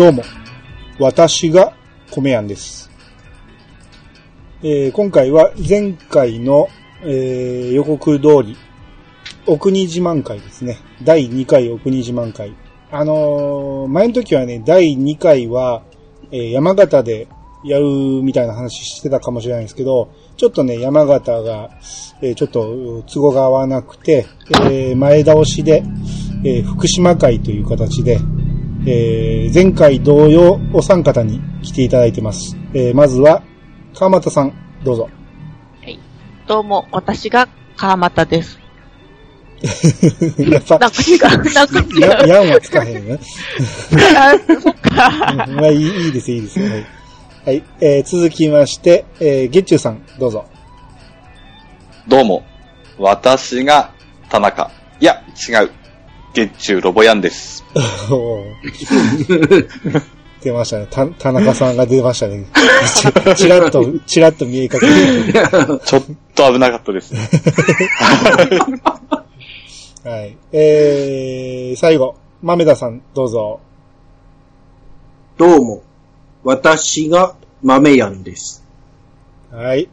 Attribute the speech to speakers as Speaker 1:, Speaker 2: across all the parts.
Speaker 1: どうも、私が米やんです。えー今回は前回の、えー予告通り、お国自慢会ですね。第2回お国自慢会。あのー前の時はね、第2回は、えー山形でやるみたいな話してたかもしれないんですけど、ちょっとね、山形が、えーちょっと都合が合わなくて、えー前倒しで、えー福島会という形で、えー前回同様お三方に来ていただいてます。えーまずは、川又さん、どうぞ。
Speaker 2: どうも、私が川又です。
Speaker 1: やっぱ、
Speaker 2: なんか違う、なんか違
Speaker 1: や、
Speaker 2: う。
Speaker 1: やんはつかへんね。
Speaker 2: あそっか。
Speaker 1: うんまあいいいいです、いいです。はい。はい。えー続きまして、えー、月中さん、どうぞ。
Speaker 3: どうも。私が田中。いや、違う。月中ロボヤンです。
Speaker 1: 出ましたね。た、田中さんが出ましたね。ちちらっと、ちらっと見えかけて。
Speaker 3: ちょっと危なかったですね。
Speaker 1: はい。えー、最後、豆田さん、どうぞ。
Speaker 4: どうも。私が豆やんです。
Speaker 1: はい。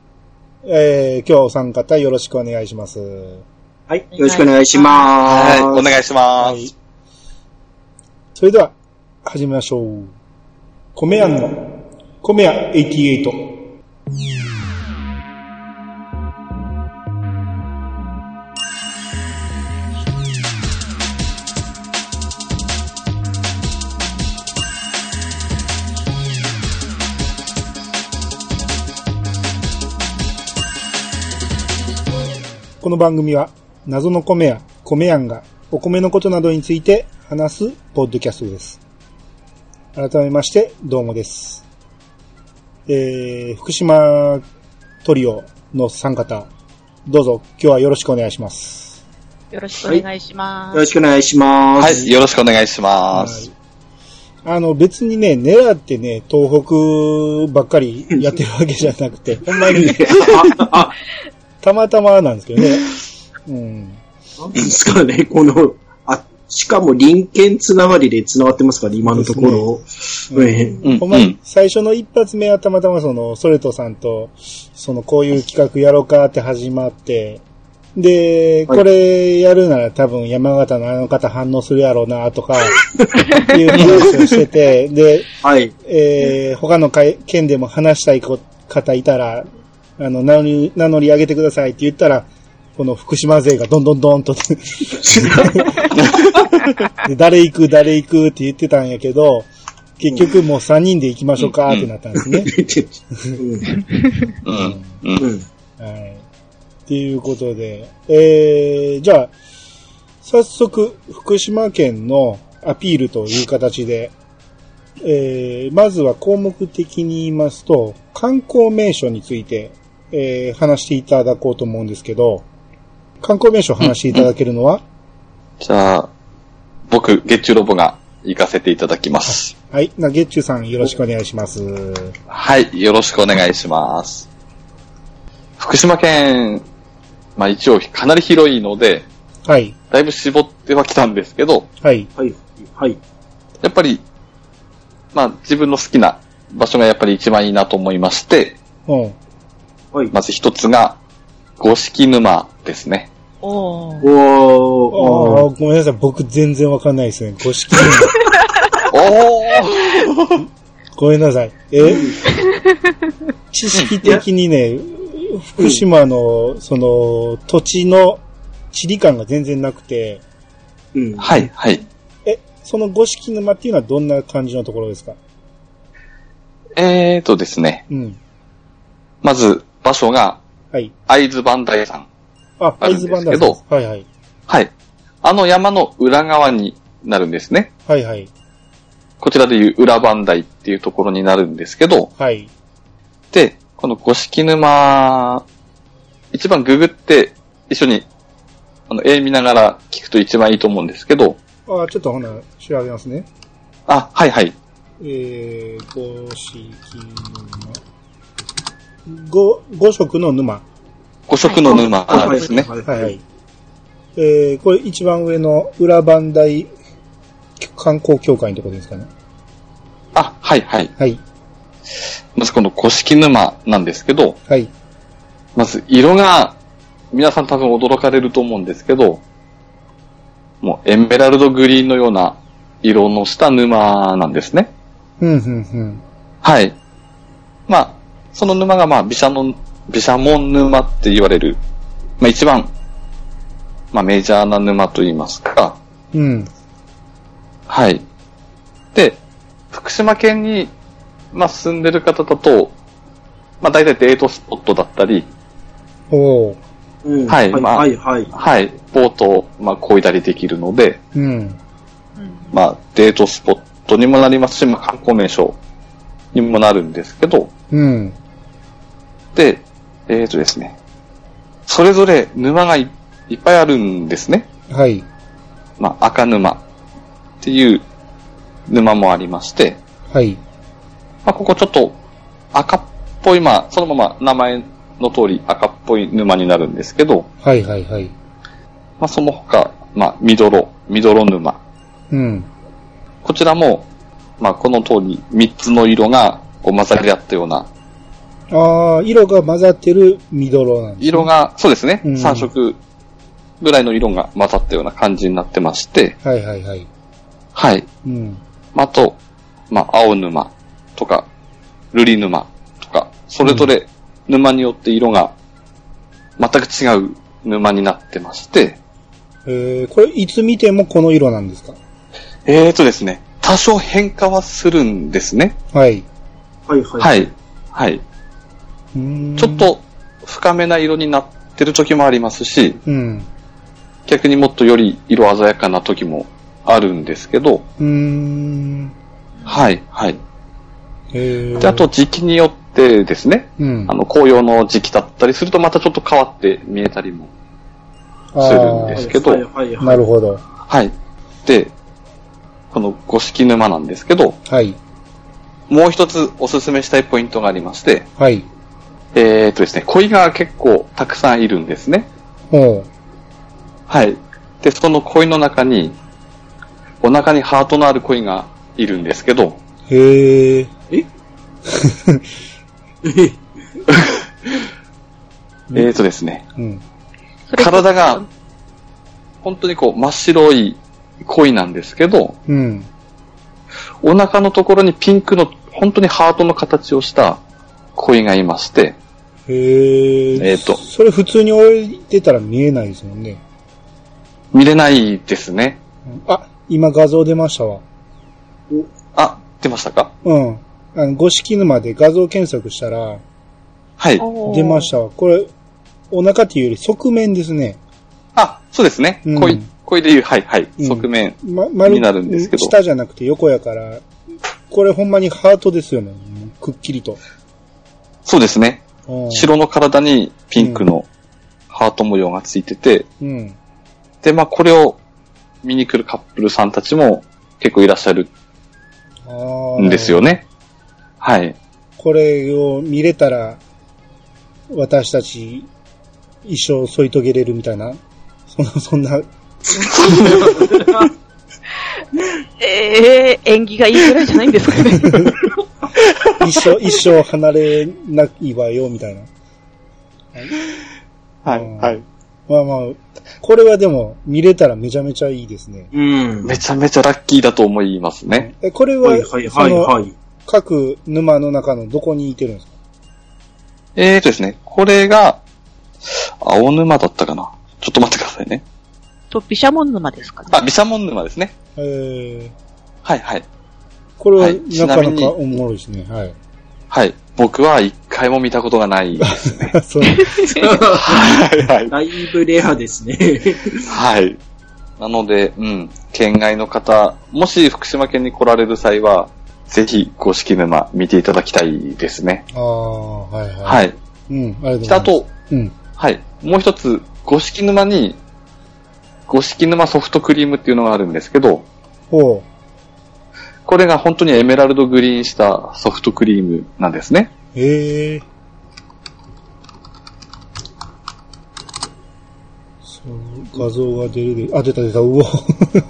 Speaker 1: えー、今日お三方よろしくお願いします。
Speaker 4: はい。よろしくお願いします。
Speaker 3: はい、お願いしま
Speaker 1: はい
Speaker 3: す。。
Speaker 1: それでは、始めましょう。米屋の、米屋88。この番組は、謎の米屋、米屋が、お米のことなどについて話すポッドキャストです。改めまして、どうもです。えー、福島トリオの三方、どうぞ今日はよろしくお願いします。
Speaker 2: よろしくお願いします。
Speaker 4: よろしくお願いします。
Speaker 3: はい、よろしくお願いします。
Speaker 1: あの、別にね、狙ってね、東北ばっかりやってるわけじゃなくて、ほんまに、
Speaker 4: あ、あ、
Speaker 1: たまたまなんですけどね。うん。
Speaker 4: なんですかね、この、あ、しかも隣県つながりでつながってますから、今のところ。ええ
Speaker 3: うん
Speaker 1: ほんまに
Speaker 3: うん、
Speaker 1: 最初の一発目はたまたまその、ソレトさんと、その、こういう企画やろうかって始まって、で、
Speaker 4: はい
Speaker 1: これやるなら多分山形のあの方反応するやろうなとか、いう話をしてて、で、
Speaker 4: はい。
Speaker 1: えー、他の会県でも話したいこ方いたら、あの、名乗り、名乗り上げてくださいって言ったら、この福島勢がどんどんどんと。で誰行く、誰行くって言ってたんやけど、結局もう3人で行きましょうかってなったんですね。はい。っていうことで、えー、じゃあ、早速、福島県のアピールという形で、えー、まずは項目的に言いますと、観光名所について、えー、話していただこうと思うんですけど、観光名所話していただけるのは、
Speaker 3: じゃあ、僕、月中ロボが行かせていただきます。
Speaker 1: はい、な、月中さんよろしくお願いします。
Speaker 3: はい、よろしくお願いします。福島県、まあ一応かなり広いので、
Speaker 1: はい、
Speaker 3: だいぶ絞ってはきたんですけど、
Speaker 1: はい、
Speaker 4: はい。はい。
Speaker 3: やっぱり、まあ自分の好きな場所がやっぱり一番いいなと思いまして、
Speaker 1: うん。
Speaker 4: はい。
Speaker 3: まず一つが、五色沼ですね。
Speaker 2: おー。
Speaker 1: あ
Speaker 4: おー。
Speaker 1: あ、ごめんなさい、僕全然わかんないですね。ご式
Speaker 3: おー
Speaker 1: ごめんなさい。え知識的にね、福島の、その、土地の地理感が全然なくて、
Speaker 4: うん。
Speaker 3: はい、はい。
Speaker 1: え、その五色沼っていうのはどんな感じのところですか？
Speaker 3: えーとですね、
Speaker 1: うん。
Speaker 3: まず場所が
Speaker 1: はい。
Speaker 3: 会津磐梯山。
Speaker 1: あ、
Speaker 3: あるんですけど
Speaker 1: 会津磐梯ですはいはい。
Speaker 3: はい。あの山の裏側になるんですね。
Speaker 1: はいはい。
Speaker 3: こちらでいう裏磐梯っていうところになるんですけど、
Speaker 1: はい。
Speaker 3: で、この五色沼、一番ググって一緒に、あの、絵見ながら聞くと一番いいと思うんですけど、
Speaker 1: あ、ちょっとほな、調べますね。
Speaker 3: あ、はいはい。
Speaker 1: えー、五色沼。五、五色の沼。
Speaker 3: 五色の沼ですね。
Speaker 4: はい。
Speaker 1: えー、これ一番上の裏磐梯観光協会のところですかね。
Speaker 3: はいはい。
Speaker 1: はい。
Speaker 3: まずこの五色沼なんですけど、
Speaker 1: はい。
Speaker 3: まず色が、皆さん多分驚かれると思うんですけど、もうエメラルドグリーンのような色のした沼なんですね。
Speaker 1: うん、うん、うん。
Speaker 3: はい。まあ、その沼がまあ、毘沙門、毘沙門沼って言われる、まあ一番、まあメジャーな沼と言いますか、
Speaker 1: うん。
Speaker 3: はい。で、福島県に、まあ住んでる方だと、まあ大体デートスポットだったり、
Speaker 1: おー。
Speaker 4: うんはい、
Speaker 3: はいまあ
Speaker 4: はい、はい。
Speaker 3: はい、ボートを、まあ、漕いだりできるので、
Speaker 1: うん。
Speaker 2: うん。
Speaker 3: まあ、デートスポットにもなりますし、まあ、観光名所にもなるんですけど、
Speaker 1: うん。
Speaker 3: で、えっ、とですね、それぞれ沼がいいっぱいあるんですね。
Speaker 1: はい。
Speaker 3: まあ、赤沼っていう沼もありまして、
Speaker 1: はい。
Speaker 3: まあ、ここちょっと赤っぽい、まあ、そのまま名前の通り赤っぽい沼になるんですけど、
Speaker 1: はい、はい、はい。
Speaker 3: まあ、その他、まあ、ミドロ、ミドロ沼。
Speaker 1: うん。
Speaker 3: こちらも、まあ、この通り3つの色がこう混ざり合ったような、
Speaker 1: ああ、色が混ざってるミドロなんです、ね。
Speaker 3: 色。が、そうですね、
Speaker 1: うん
Speaker 3: 3色ぐらいの色が混ざったような感じになってまして、
Speaker 1: はい、はい、はい。
Speaker 3: はい。
Speaker 1: うん。
Speaker 3: まああと、まあ、青沼とか、瑠璃沼とか、それぞれ沼によって色が全く違う沼になってまして、
Speaker 1: えー、これいつ見てもこの色なんですか？
Speaker 3: えーとですね、多少変化はするんですね。
Speaker 1: はい。
Speaker 4: はい、はい。
Speaker 3: はい。はい。ちょっ。と深めな色になってる時もありますし、
Speaker 1: うん。
Speaker 3: 逆にもっとより色鮮やかな時もあるんですけど、
Speaker 1: うーん。
Speaker 3: はい、はい。
Speaker 1: えー、
Speaker 3: で、あと時期によってですね、
Speaker 1: うん。
Speaker 3: あの、紅葉の時期だったりするとまたちょっと変わって見えたりもするんですけど
Speaker 4: はい、はい、はい。
Speaker 1: なるほど。
Speaker 3: はい。で、この五色沼なんですけど、
Speaker 1: はい。
Speaker 3: もう一つおすすめしたいポイントがありまして、
Speaker 1: はい。
Speaker 3: えー、とですね、鯉が結構たくさんいるんですね。
Speaker 1: ほ
Speaker 3: はい。で、その鯉の中に、お腹にハートのある鯉がいるんですけど、
Speaker 1: う。へえ。
Speaker 4: え？
Speaker 3: えーとですね、
Speaker 1: うん。
Speaker 3: 体が、本当にこう真っ白い鯉なんですけど、
Speaker 1: うん。
Speaker 3: お腹のところにピンクの、本当にハートの形をした鯉がいまして、
Speaker 1: へえ。
Speaker 3: えーと
Speaker 1: それ普通に置いてたら見えないですもんね。
Speaker 3: 見れないですね。
Speaker 1: うんあ、今画像出ましたわ。
Speaker 3: あ、出ましたか？
Speaker 1: うん。あの、五色沼で画像検索したら、
Speaker 3: はい。
Speaker 1: 出ましたわ。これ、お腹っていうより側面ですね。
Speaker 3: あ、そうですね。
Speaker 1: うん
Speaker 3: 鯉、鯉でいう、はい、はい、
Speaker 1: うん
Speaker 3: 側面。になるんですけど
Speaker 1: 下じゃなくて横やから、これほんまにハートですよね。くっきりと。
Speaker 3: そうですね。
Speaker 1: うん
Speaker 3: 白の体にピンクのハート模様がついてて、
Speaker 1: うん。
Speaker 3: で、まあ、これを見に来るカップルさんたちも結構いらっしゃるんですよね。はい。
Speaker 1: これを見れたら、私たち一生添い遂げれるみたいな、そんな、そんな、
Speaker 2: ええ演技がいいぐらいじゃないんですかね。
Speaker 1: 一生、一生離れないわよ、みたいな。
Speaker 3: はい、
Speaker 1: うん
Speaker 3: はい。
Speaker 1: まあまあ、これはでも見れたらめちゃめちゃいいですね。
Speaker 4: うん。
Speaker 3: めちゃめちゃラッキーだと思いますね。
Speaker 1: え、これは、
Speaker 4: はい、はい、はい。
Speaker 1: 各沼の中のどこにいてるんですか？
Speaker 3: えーとですね、これが、青沼だったかなちょっと待ってくださいね。
Speaker 2: と、毘沙門沼ですかね。
Speaker 3: あ、毘沙門沼ですね。
Speaker 1: えー、
Speaker 3: はい、はい。
Speaker 1: これは
Speaker 3: はい
Speaker 1: なかな
Speaker 3: ちなみに
Speaker 1: かおもろいですね。はい。
Speaker 3: はい。僕は一回も見たことがないですね。
Speaker 1: そう。
Speaker 3: はい、はい。
Speaker 4: だいぶレアですね。
Speaker 3: はい。なので、うん、県外の方、もし福島県に来られる際は、ぜひ、五色沼見ていただきたいですね。
Speaker 1: ああ、はいはい。。
Speaker 3: はいい。
Speaker 1: うん、ありがとうございます。
Speaker 3: あと、
Speaker 1: うん。
Speaker 3: はい。もう一つ、五色沼に、五色沼ソフトクリームっていうのがあるんですけど、
Speaker 1: ほ
Speaker 3: これが本当にエメラルドグリーンしたソフトクリームなんですね。
Speaker 1: う。へえ。そう、画像が出るで、あ、出た出た、うお。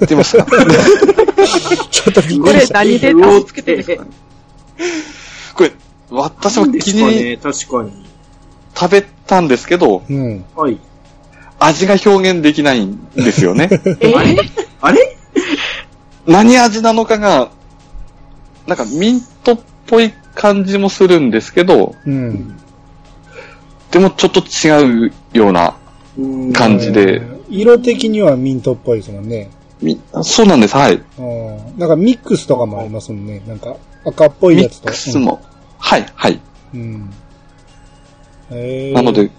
Speaker 3: 出ました
Speaker 1: ちょっとびっ
Speaker 2: これ
Speaker 1: くりした。
Speaker 2: 何で助けてる？
Speaker 3: これ、私も気に
Speaker 4: かね、確かに。
Speaker 3: 食べたんですけど、
Speaker 1: うん。
Speaker 4: はい。
Speaker 3: 味が表現できないんですよね。
Speaker 2: え
Speaker 4: あれあれ？
Speaker 3: 何味なのかが、なんかミントっぽい感じもするんですけど、
Speaker 1: うん。
Speaker 3: でもちょっと違うような
Speaker 4: うん
Speaker 3: 感じで、
Speaker 1: うん色的にはミントっぽいですもんね。
Speaker 3: みそうなんです、はい。
Speaker 1: うん。なんかミックスとかもありますもんね。なんか赤っぽい
Speaker 3: ミ
Speaker 1: やつと。
Speaker 3: ックスも。はい、はい。
Speaker 1: うん。
Speaker 3: なので、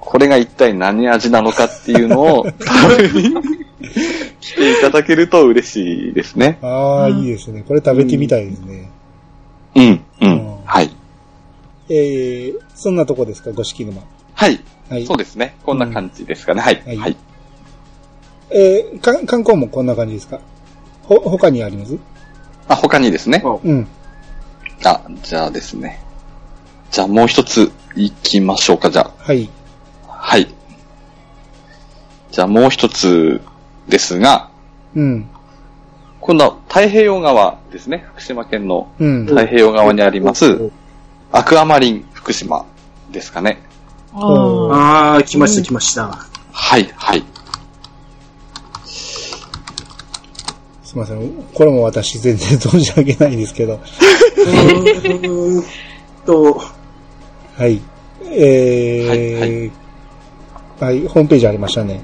Speaker 3: これが一体何味なのかっていうのを、来ていただけると嬉しいですね。
Speaker 1: ああ、いいですね。これ食べてみたいですね。
Speaker 3: うん、う
Speaker 1: うん
Speaker 3: ん、はい。
Speaker 1: えー、そんなとこですか、五色沼。
Speaker 3: はい、
Speaker 1: はい
Speaker 3: そう。ですね。こんな感じですかね。はい、
Speaker 1: はい
Speaker 3: はい。
Speaker 1: えー、か観光もこんな感じですか？ほ、他にあります？
Speaker 3: あ、他にですね。
Speaker 4: あ
Speaker 1: うん。
Speaker 3: あ、じゃあですね。じゃあもう一つ行きましょうか、じゃ
Speaker 1: はい。
Speaker 3: あ。はい。じゃあもう一つですが、
Speaker 1: うん。
Speaker 3: 今度は太平洋側ですね。福島県の
Speaker 1: うん。
Speaker 3: 太平洋側にあります、アクアマリン福島ですかね。
Speaker 2: あー
Speaker 4: ああ、来ました来ました。
Speaker 3: はい、はい。
Speaker 1: すいません。これも私全然存じ上げないですけど。
Speaker 4: うーんと、
Speaker 1: はい。えー、はい、ホームページありましたね。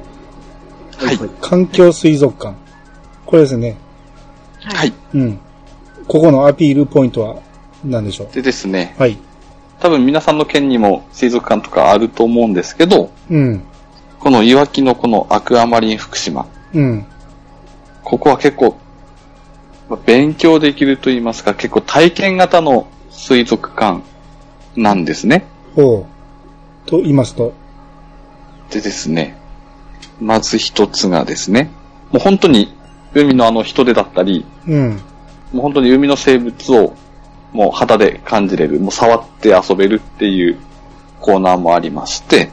Speaker 3: はい
Speaker 1: 環境水族館。これですね。
Speaker 3: はい。
Speaker 1: うん。ここのアピールポイントは何でしょ
Speaker 3: でですね、
Speaker 1: うはい。
Speaker 3: 多分皆さんの県にも水族館とかあると思うんですけど、
Speaker 1: うん。
Speaker 3: このいわきのこのアクアマリン福島、
Speaker 1: うん。
Speaker 3: ここは結構、まあ勉強できると言いますか、結構体験型の水族館なんですね。
Speaker 1: ほう。と言いますと？
Speaker 3: でですね、まず一つがですね、もう本当に海のあの人手だったり、
Speaker 1: うん。
Speaker 3: もう本当に海の生物をもう肌で感じれる、もう触って遊べるっていうコーナーもありまして、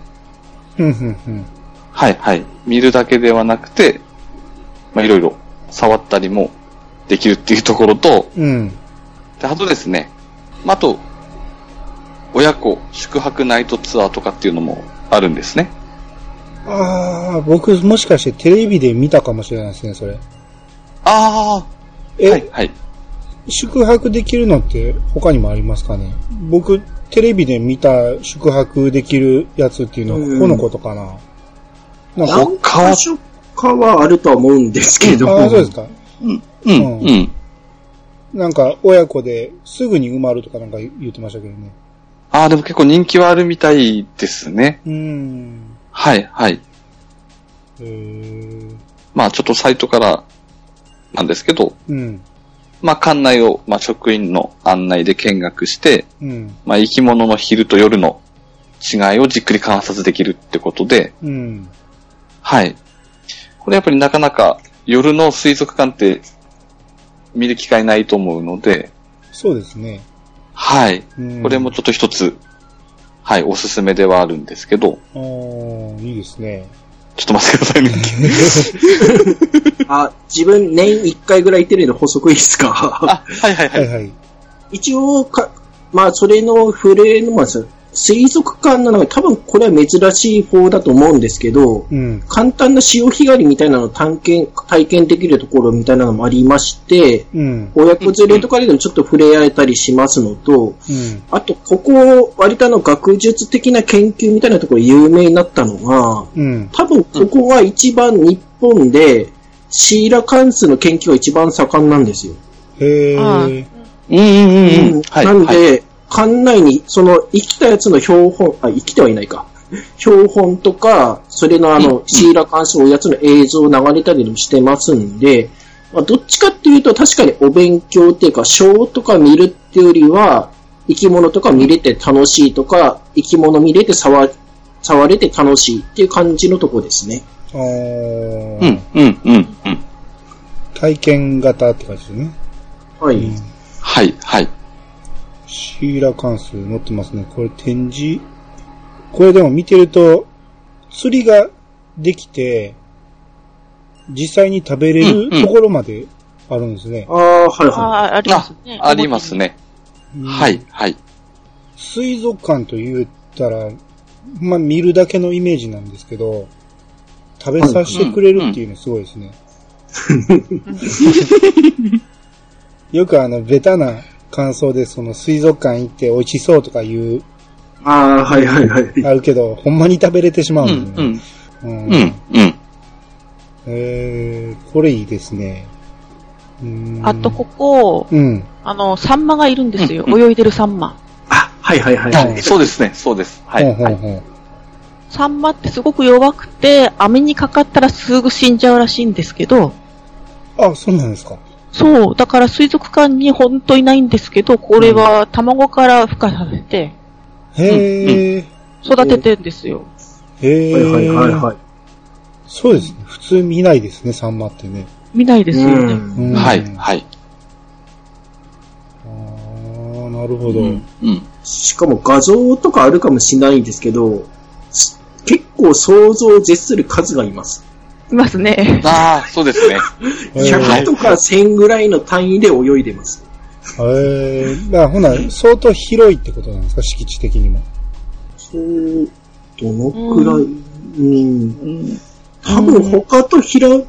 Speaker 1: うん、うん、うん。
Speaker 3: はいはい。見るだけではなくて、まあいろいろ触ったりもできるっていうところと、
Speaker 1: うん。
Speaker 3: で、あとですね、まあ、あと、親子宿泊ナイトツアーとかっていうのもあるんですね。
Speaker 1: ああ、僕もしかしてテレビで見たかもしれないですね、それ。
Speaker 3: ああ、
Speaker 1: え、
Speaker 3: はいはい。
Speaker 1: 宿泊できるのって他にもありますかね？僕、テレビで見た宿泊できるやつっていうの
Speaker 4: うん
Speaker 1: はこのことかななんか、
Speaker 4: 何か所かはあるとは思うんですけど。
Speaker 1: ああ、そうですか。
Speaker 3: うん、うん、うん。
Speaker 1: なんか、親子ですぐに埋まるとかなんか言ってましたけどね。
Speaker 3: ああ、でも結構人気はあるみたいですね。
Speaker 1: うーん。
Speaker 3: はい、はい。
Speaker 1: へー
Speaker 3: まあちょっとサイトからなんですけど、
Speaker 1: うん。
Speaker 3: まあ館内を、まあ職員の案内で見学して、
Speaker 1: うん。
Speaker 3: まあ生き物の昼と夜の違いをじっくり観察できるってことで、
Speaker 1: うん。
Speaker 3: はい。これやっぱりなかなか夜の水族館って見る機会ないと思うので、
Speaker 1: そうですね。
Speaker 3: はい。
Speaker 1: うん
Speaker 3: これもちょっと一つ、はい、おすすめではあるんですけど、
Speaker 1: あーいいですね。
Speaker 3: ちょっと待ってくださいね。
Speaker 4: あ、自分年1回ぐらい行ってるので補足いいですか？
Speaker 3: あ、はいはいは。
Speaker 1: はいいはい。
Speaker 4: 一応か、まあ、それの触れの、まず、水族館なのが多分これは珍しい方だと思うんですけど、
Speaker 1: うん。
Speaker 4: 簡単な潮干狩りみたいなのを探検、体験できるところみたいなのもありまして、
Speaker 1: うん。
Speaker 4: 親子連れとかでもちょっと触れ合えたりしますのと、
Speaker 1: うん。
Speaker 4: あと、ここ、割とあの学術的な研究みたいなところ有名になったのが、
Speaker 1: うん。
Speaker 4: 多分ここが一番日本でシーラカンスの研究が一番盛んなんですよ。
Speaker 1: へ
Speaker 2: あ
Speaker 1: ー。
Speaker 3: うんうんうんうん。はい。
Speaker 4: なんで、
Speaker 3: はい
Speaker 4: 館内にその生きたやつの標本、あ、生きてはいないか。標本とか、それのあの、シーラカンスおやつの映像流れたりもしてますんで、まあ、どっちかっていうと確かにお勉強っていうか、ショーとか見るっていうよりは、生き物とか見れて楽しいとか、生き物見れて触、触れて楽しいっていう感じのとこですね。
Speaker 1: あー
Speaker 3: うんうんうんうん。
Speaker 1: 体験型って感じですね。
Speaker 4: はい。
Speaker 1: うん
Speaker 3: はいはい。
Speaker 1: シーラ関数載ってますね。これ展示。これでも見てると、釣りができて、実際に食べれ
Speaker 3: うんうん
Speaker 1: るところまであるんですね。
Speaker 4: ああ、はい
Speaker 2: あ
Speaker 4: は
Speaker 2: あ、ありますね。
Speaker 3: ありますね。
Speaker 1: うん
Speaker 3: はい、はい。
Speaker 1: 水族館と言ったら、まあ見るだけのイメージなんですけど、食べさせてくれるっていうのすごいですね。よくあの、ベタな感想でその水族館行って美味しそうとか言う、
Speaker 4: ああ、はいはいはい。
Speaker 1: あるけど、ほんまに食べれてしまう
Speaker 3: うんん、
Speaker 1: だよね。
Speaker 3: うん、
Speaker 1: うん
Speaker 3: うん、うん。
Speaker 1: えー、これいいですね。うん
Speaker 2: あと、ここ、
Speaker 1: うん。
Speaker 2: あの、サンマがいるんですよ。
Speaker 3: うん
Speaker 2: 泳いでるサンマ。
Speaker 4: あ、はいはいはいはい。
Speaker 3: そうですね、そうです。はい、
Speaker 1: ほうほ
Speaker 3: はい。
Speaker 1: うほう
Speaker 2: サンマってすごく弱くて、網にかかったらすぐ死んじゃうらしいんですけど、
Speaker 1: あ、そうなんですか。
Speaker 2: そう、だから水族館にほんといないんですけど、これは卵から孵化させて、
Speaker 1: へえ、
Speaker 2: 育ててんですよ。
Speaker 1: へえ、
Speaker 4: はいはいはいはい。
Speaker 1: そうですね。普通見ないですね、サンマってね。
Speaker 2: 見ないですよね。
Speaker 4: うん
Speaker 1: うん
Speaker 3: はい、はい。
Speaker 1: ああ、なるほど。
Speaker 3: うん、うん。
Speaker 4: しかも画像とかあるかもしれないんですけど、す結構想像を絶する数がいます。
Speaker 2: いますね。
Speaker 3: ああ、そうですね。
Speaker 1: へー
Speaker 4: 100とか1000ぐらいの単位で泳いでます。
Speaker 1: へえ、だからほな、相当広いってことなんですか、敷地的にも。
Speaker 4: そう、どのくらい、うん、
Speaker 2: うん
Speaker 4: 多分他とひら比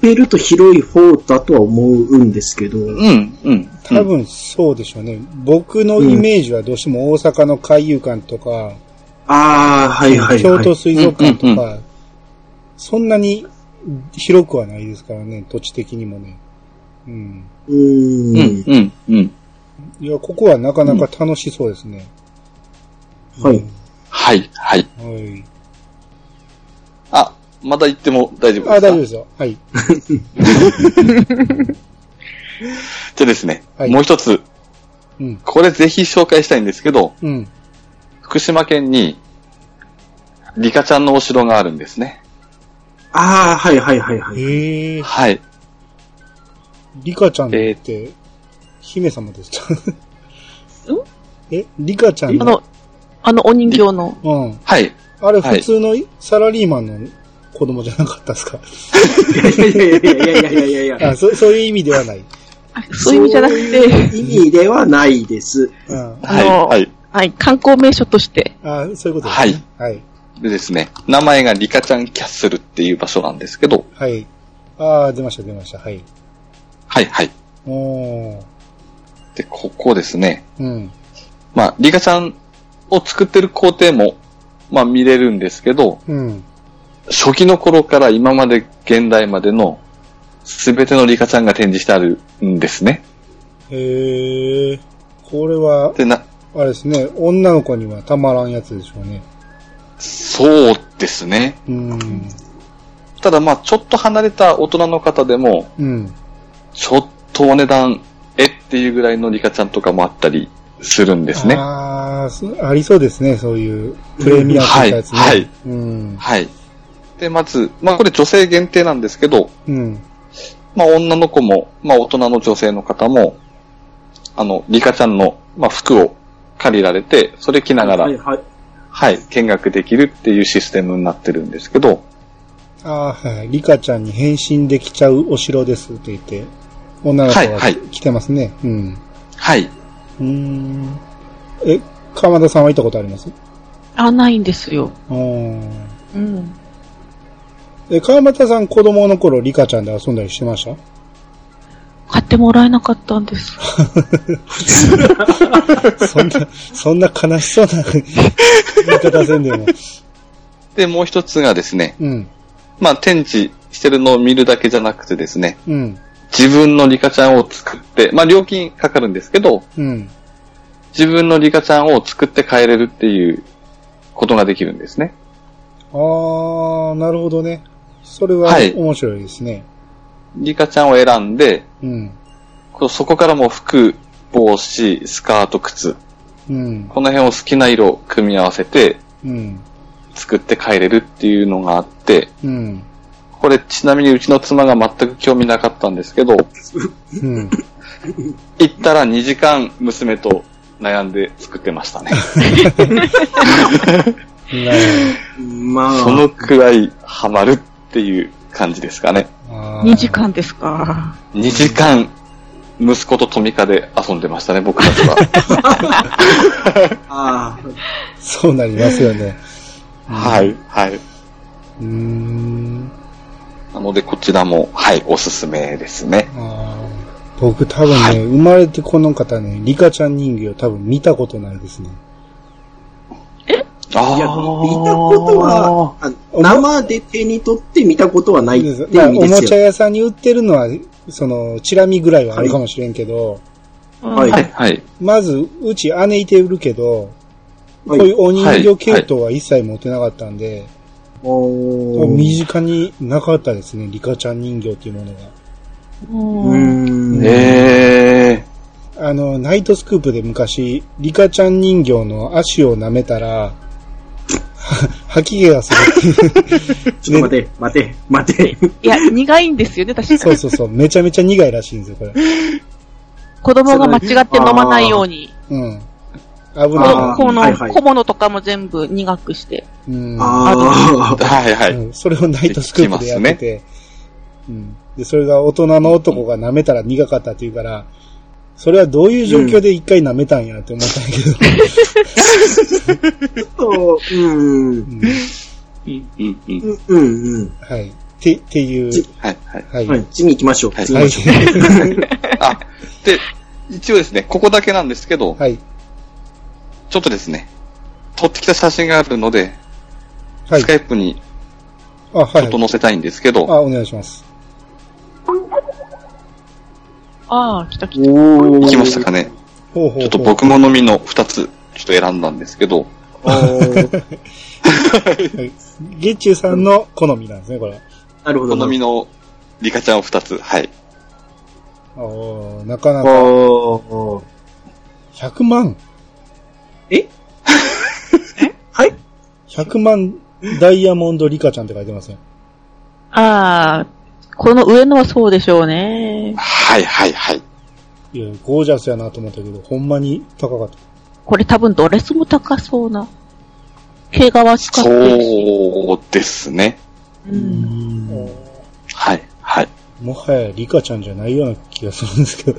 Speaker 4: べると広い方だとは思うんですけど、
Speaker 3: うん、うん。
Speaker 1: 多分そうでしょうね。僕のイメージはどうしても大阪の海遊館とか、
Speaker 4: ああ、はいはいはい。
Speaker 1: 京都水族館と
Speaker 3: うん
Speaker 1: か、そんなに広くはないですからね、土地的にもね。うん。
Speaker 4: うーん。
Speaker 3: うん、うん、うん。
Speaker 1: いや、ここはなかなか楽しそうですね。
Speaker 4: はい。
Speaker 3: はい、はい。
Speaker 1: うん。はい。
Speaker 3: あ、まだ言っても大丈夫ですか？
Speaker 1: あ、大丈夫ですよ。はい。
Speaker 3: でですね、
Speaker 1: はい
Speaker 3: もう一つ、
Speaker 1: うん。
Speaker 3: これぜひ紹介したいんですけど、
Speaker 1: うん。
Speaker 3: 福島県に、リカちゃんのお城があるんですね。
Speaker 4: ああ、はいはいはいはい。
Speaker 1: ええ。
Speaker 3: はい。
Speaker 1: リカちゃんって、え姫様でした。えリカちゃん
Speaker 2: あの、あのお人形の。
Speaker 1: うん。
Speaker 3: はい。
Speaker 1: あれ、普通のサラリーマンの子供じゃなかったですか、
Speaker 4: いやいやいやいやいやいやいや
Speaker 1: あそそういう意味ではない。
Speaker 2: あそういう意味じゃなく
Speaker 4: そうて、いう意味ではないです。
Speaker 1: うん、あ
Speaker 3: はい。
Speaker 2: の
Speaker 3: はい。
Speaker 2: はい、観光名所として。
Speaker 1: あそういうことですね。はい。はい。
Speaker 3: でですね、名前がリカちゃんキャッスルっていう場所なんですけど、
Speaker 1: はい。ああ、出ました、出ました。はい。
Speaker 3: はいはい。
Speaker 1: おー。
Speaker 3: で、ここですね、
Speaker 1: うん。
Speaker 3: まあ、リカちゃんを作ってる工程も、まあ見れるんですけど、
Speaker 1: うん。
Speaker 3: 初期の頃から今まで現代までのすべてのリカちゃんが展示してあるんですね。
Speaker 1: へえ、これは、
Speaker 3: で、な、
Speaker 1: あれですね、女の子にはたまらんやつでしょうね。
Speaker 3: そうですね。
Speaker 1: うん。
Speaker 3: ただまあ、ちょっと離れた大人の方でも、
Speaker 1: うん。
Speaker 3: ちょっとお値段、えっていうぐらいのリカちゃんとかもあったりするんですね。
Speaker 1: ああ、そありそうですね、そういうプレミアってやつね。
Speaker 3: はいはい
Speaker 1: うん。
Speaker 3: はい。で、まず、まあこれ女性限定なんですけど、
Speaker 1: うん。
Speaker 3: まあ女の子も、まあ大人の女性の方も、あの、リカちゃんの、まあ服を借りられて、それ着ながら、
Speaker 4: はいはい。
Speaker 3: はい、見学できるっていうシステムになってるんですけど、
Speaker 1: ああ、はい。リカちゃんに変身できちゃうお城ですって言って、女の子が
Speaker 3: はいはい
Speaker 1: 来てますね。うん。
Speaker 3: はい。
Speaker 1: うーん。え、川田さんは行ったことあります？
Speaker 2: あ、ないんですよ。
Speaker 1: うん。
Speaker 2: うん。
Speaker 1: え、川又さん子供の頃リカちゃんで遊んだりしてました？
Speaker 2: 買ってもらえなかったんです。
Speaker 1: そんな、そんな悲しそうな言い方せんでも。
Speaker 3: で、もう一つがですね、
Speaker 1: うん。
Speaker 3: まあ展示してるのを見るだけじゃなくてですね、
Speaker 1: うん。
Speaker 3: 自分のリカちゃんを作って、まあ料金かかるんですけど、
Speaker 1: うん。
Speaker 3: 自分のリカちゃんを作って帰れるっていうことができるんですね。
Speaker 1: あー、なるほどね。それは
Speaker 3: はい
Speaker 1: 面白いですね。
Speaker 3: リカちゃんを選んで、
Speaker 1: うん。
Speaker 3: こうそこからも服、帽子、スカート、靴、
Speaker 1: うん。
Speaker 3: この辺を好きな色を組み合わせて
Speaker 1: うん。
Speaker 3: 作って帰れるっていうのがあって、
Speaker 1: うん。
Speaker 3: これちなみにうちの妻が全く興味なかったんですけど、
Speaker 1: うん。
Speaker 3: 行ったら2時間娘と悩んで作ってましたね。そのくらいハマるっていう感じですかね。
Speaker 1: ほどあー
Speaker 2: 2時間ですか。
Speaker 3: 2時間息子とトミカで遊んでましたね、僕たちは。
Speaker 4: ああ、
Speaker 1: そうなりますよね。
Speaker 3: はい、はい。
Speaker 1: うーん。
Speaker 3: なので、こちらも、はい、おすすめですね。
Speaker 1: 僕多分ね、
Speaker 3: はい
Speaker 1: 生まれてこの方ね、リカちゃん人形多分見たことないですね。
Speaker 3: あ
Speaker 4: いや、見たことは、あ生で手に取って見たことはないって意味ですよ。
Speaker 1: おもちゃ屋さんに売ってるのは、その、チラ見ぐらいはあるかもしれんけど、
Speaker 4: はい
Speaker 3: はい、はい。
Speaker 1: まず、うち姉いて売るけど、こ
Speaker 4: はい
Speaker 1: ういうお人形系統は一切持ってなかったんで、
Speaker 4: おー
Speaker 1: 身近になかったですね、リカちゃん人形っていうものが。
Speaker 4: う
Speaker 2: うん
Speaker 4: ーん。
Speaker 3: え
Speaker 1: あの、ナイトスクープで昔、リカちゃん人形の足を舐めたら、は吐き気がするっていう。
Speaker 4: ちょっと 待て、待て、待て。
Speaker 2: いや、苦いんですよね、確かに。
Speaker 1: そうそうそう、めちゃめちゃ苦いらしいんですよ、これ。
Speaker 2: 子供が間違って飲まないように。
Speaker 1: うん。危
Speaker 4: あ
Speaker 1: な
Speaker 4: ー
Speaker 2: この
Speaker 4: はいはい
Speaker 2: 小物とかも全部苦くして。
Speaker 1: い。うん。
Speaker 4: あ
Speaker 3: ー、はい、はい。
Speaker 1: うんそれをナイトスクープでやってて、うん。で、それが大人の男が舐めたら苦かったって言うから、それはどういう状況で一回舐めたんやって思ったんやけど、
Speaker 4: あ。と、うん。
Speaker 1: うん
Speaker 3: うん、うん、うん。
Speaker 1: はい。って、っていう、
Speaker 3: はい、はい。
Speaker 1: はい。
Speaker 4: はい、次行きましょう。
Speaker 3: はい
Speaker 1: はい
Speaker 4: 次行きましょう。
Speaker 3: あ、で、一応ですね、ここだけなんですけど、
Speaker 1: はい。
Speaker 3: ちょっとですね、撮ってきた写真があるので、
Speaker 1: はい
Speaker 3: ス。カイプに
Speaker 1: あ、はい
Speaker 3: ちょっと。載せたいんですけど、
Speaker 1: あ、お願いします。
Speaker 2: ああ、来た来た。
Speaker 4: おー
Speaker 3: 行きましたかね
Speaker 1: ほうほうほう。
Speaker 3: ちょっと僕好みの二つ、ちょっと選んだんですけど、
Speaker 4: おー
Speaker 1: はい。月中さんの好みなんですね、これ。
Speaker 4: なるほど。
Speaker 3: 好みのリカちゃんを二つ、はい。
Speaker 1: おーなかなか、
Speaker 4: おー
Speaker 1: 100万
Speaker 4: え？はい
Speaker 1: ?100 万ダイヤモンドリカちゃんって書いてますよ。
Speaker 2: ああ、この上のはそうでしょうね。
Speaker 3: はい、はい、はい。
Speaker 1: いや、ゴージャスやなと思ったけど、ほんまに高かった。
Speaker 2: これ多分ドレスも高そうな。毛皮使って。
Speaker 3: そうですね。
Speaker 2: うん。
Speaker 3: はい、はい。
Speaker 1: もはやリカちゃんじゃないような気がするんですけど。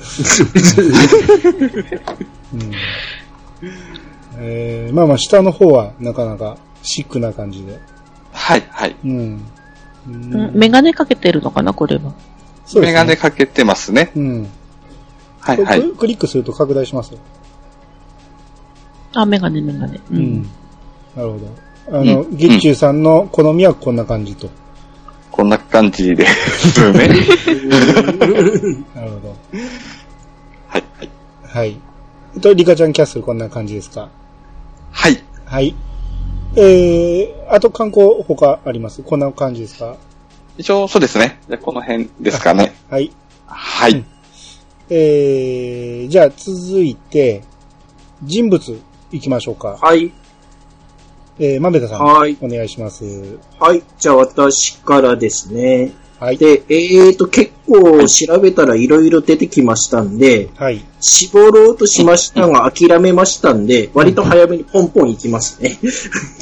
Speaker 1: うんえー、まあまあ、下の方はなかなかシックな感じで。
Speaker 3: はい、はい。
Speaker 1: うん。
Speaker 2: う
Speaker 1: うん
Speaker 2: メガネかけてるのかな、これは。
Speaker 1: そうですね
Speaker 3: メガネかけてますね。
Speaker 1: うん。
Speaker 3: はい、はい。
Speaker 1: ククリックすると拡大しますよ。
Speaker 2: あ、メガネ、メガネ。う。
Speaker 1: うんん。なるほど。あの、
Speaker 3: うん
Speaker 1: 月中さんの好みはこんな感じと。
Speaker 3: こんな感じで、すね。
Speaker 1: なるほど。
Speaker 3: はい、はい。
Speaker 1: はい。えっと、リカちゃんキャッスルこんな感じですか？
Speaker 3: はい。
Speaker 1: はい。えー、あと観光他あります？こんな感じですか？
Speaker 3: 一応、そうですね。じゃあこの辺ですかね。
Speaker 1: はい。
Speaker 3: はい。
Speaker 1: うんえー、じゃあ続いて、人物行きましょうか。
Speaker 4: はい。
Speaker 1: えー、まめたさん。
Speaker 4: はい
Speaker 1: お願いします。
Speaker 4: はい。じゃあ私からですね。
Speaker 1: はい。
Speaker 4: で、えーと、結構調べたら色々出てきましたんで、
Speaker 1: はい。
Speaker 4: 絞ろうとしましたが諦めましたんで、割と早めにポンポンいきますね。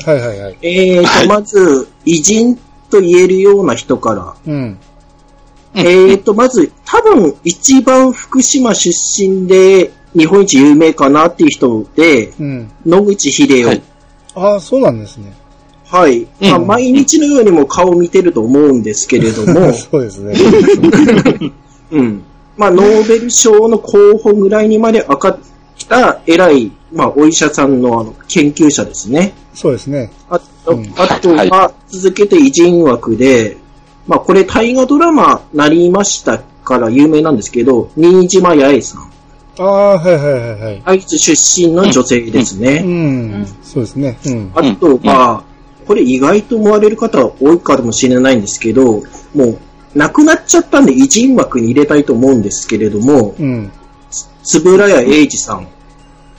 Speaker 1: はいはいはい。
Speaker 4: えーと、
Speaker 3: はい
Speaker 4: まず、偉人と言えるような人から。
Speaker 1: うん。
Speaker 4: えーと、まず、多分一番福島出身で日本一有名かなっていう人で、
Speaker 1: うん。
Speaker 4: 野口秀夫。
Speaker 3: はい
Speaker 1: ああ、そうなんですね。
Speaker 4: はい。まあ、
Speaker 3: うん
Speaker 4: 毎日のようにも顔見てると思うんですけれども、
Speaker 1: そうですね。
Speaker 4: うん。まあ、ノーベル賞の候補ぐらいにまで上がった偉い、まあ、お医者さんのあの研究者ですね。
Speaker 1: そうですね。
Speaker 4: あ
Speaker 1: うん
Speaker 4: あと
Speaker 3: はい
Speaker 4: は、続けて偉人枠で、まあ、これ大河ドラマなりましたから有名なんですけど、新島八重さん。
Speaker 1: ああ、はいはいはいはい。
Speaker 4: 愛知出身の女性です
Speaker 1: う
Speaker 4: ね。
Speaker 1: ん。そうですね。うん。
Speaker 4: あとは、これ意外と思われる方は多いかもしれないんですけど、もう、亡くなっちゃったんで偉人枠に入れたいと思うんですけれども、
Speaker 1: うん。
Speaker 4: つぶらや英二さん。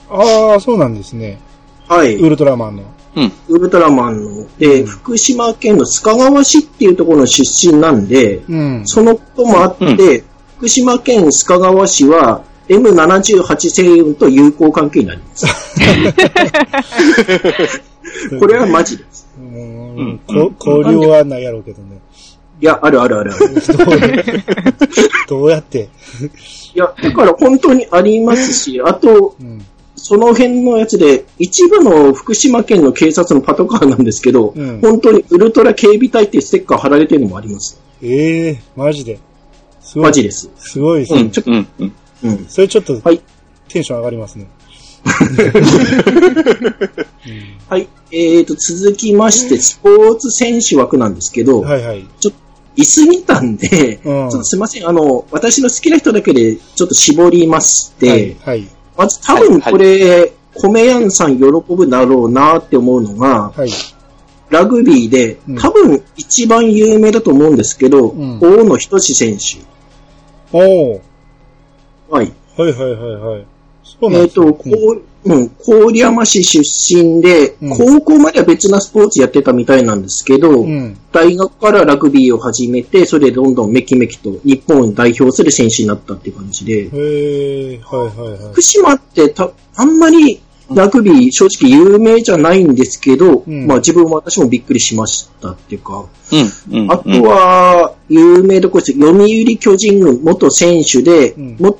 Speaker 1: ああ、そうなんですね。
Speaker 4: はい。
Speaker 1: ウルトラマンの。
Speaker 3: うん。
Speaker 4: ウルトラマンの、で、
Speaker 1: うん
Speaker 4: 福島県の須賀川市っていうところの出身なんで、
Speaker 1: うん。
Speaker 4: そのこともあって、福島県須賀川市は M78 星雲と友好関係になります。これはマジです。
Speaker 1: う
Speaker 3: うん
Speaker 1: 交流はないやろうけどね。
Speaker 4: いや、あるあるあるある。
Speaker 1: どうやって？
Speaker 4: いや、だから本当にありますし、あと、
Speaker 1: うん。
Speaker 4: その辺のやつで、一部の福島県の警察のパトカーなんですけど、
Speaker 1: うん
Speaker 4: 本当にウルトラ警備隊ってステッカー貼られてるのもあります。
Speaker 1: ええマジで？
Speaker 4: マジです。
Speaker 1: すごいですね。
Speaker 4: うん、ちょっ
Speaker 3: うん。うん。
Speaker 4: と、うん。
Speaker 1: それちょっと
Speaker 4: はい。
Speaker 1: テンション上がりますね。
Speaker 4: はい。えーと、続きまして、スポーツ選手枠なんですけど、
Speaker 1: はいはい。
Speaker 4: ちょっと、いすぎたんで、
Speaker 1: うん
Speaker 4: ちょっとすいません、あの、私の好きな人だけでちょっと絞りまして、
Speaker 1: はい。はい。
Speaker 4: まず多分これ、米やんさん喜ぶだろうなって思うのが、
Speaker 1: はい。
Speaker 4: ラグビーで
Speaker 1: うん、
Speaker 4: 多分一番有名だと思うんですけど、
Speaker 1: うん
Speaker 4: 大野仁志選手。
Speaker 1: おー。
Speaker 4: はい。
Speaker 1: はいはいはいはい。そうな
Speaker 4: えっ、
Speaker 1: んですね
Speaker 4: と、こう、うん、郡山市出身で、
Speaker 1: うん
Speaker 4: 高校までは別なスポーツやってたみたいなんですけど、
Speaker 1: うん。
Speaker 4: 大学からラグビーを始めて、それでどんどんメキメキと日本を代表する選手になったっていう感じで、
Speaker 1: へえ、はいはいはい
Speaker 4: 福。島ってた、あんまりラグビー正直有名じゃないんですけど、
Speaker 1: うん
Speaker 4: まあ自分も私もびっくりしましたっていうか、
Speaker 3: うん。うん。
Speaker 4: あとは、有名どころです。読売巨人軍元選手で、
Speaker 1: うん
Speaker 4: も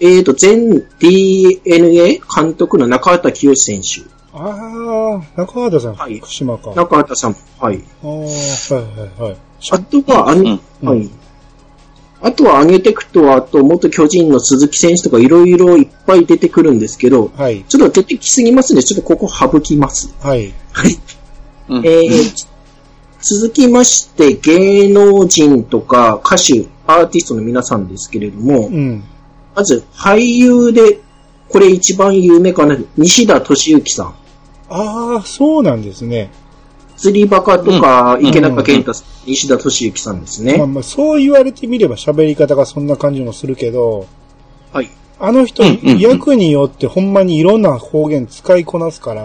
Speaker 4: えっ、と、前 DNA 監督の中畑清選手。
Speaker 1: ああ、中畑さん、
Speaker 4: はい
Speaker 1: 福島か。あ
Speaker 4: 中畑さん。はい。
Speaker 1: あー、はいはいはい。
Speaker 4: あとは、あの、
Speaker 1: うん
Speaker 4: はい。あとは上げていくと、あと元巨人の鈴木選手とかいろいろいっぱい出てくるんですけど、
Speaker 1: はい。
Speaker 4: ちょっと出てきすぎますんで、ちょっとここ省きます。
Speaker 1: はい。
Speaker 4: はい。
Speaker 3: うん。
Speaker 4: えー続きまして、芸能人とか歌手、アーティストの皆さんですけれども、
Speaker 1: うん。
Speaker 4: まず俳優で、これ一番有名かな、西田敏行さん。
Speaker 1: ああ、そうなんですね。
Speaker 4: 釣りバカとか、
Speaker 3: うん
Speaker 4: 池中健太さん、西田敏行さんですね。
Speaker 1: まあまあ、そう言われてみれば喋り方がそんな感じもするけど、
Speaker 4: はい。
Speaker 1: あの人、役によってほんまにいろんな方言使いこなすから、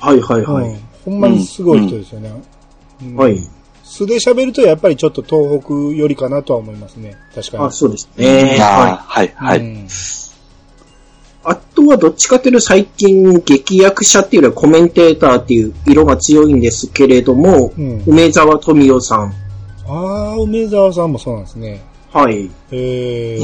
Speaker 4: はいはいはい。
Speaker 1: うんほんまにすごい人ですよね。うん
Speaker 4: はい。
Speaker 1: 素で喋るとやっぱりちょっと東北寄りかなとは思いますね。確かに。
Speaker 4: あ、そうですね。はい。
Speaker 3: はい、はい。
Speaker 1: うん
Speaker 4: あとはどっちかというと最近劇役者っていうよりはコメンテーターっていう色が強いんですけれども、
Speaker 1: うん
Speaker 4: 梅沢富美男さん。
Speaker 1: ああ、梅沢さんもそうなんですね。
Speaker 4: はい。
Speaker 1: ええ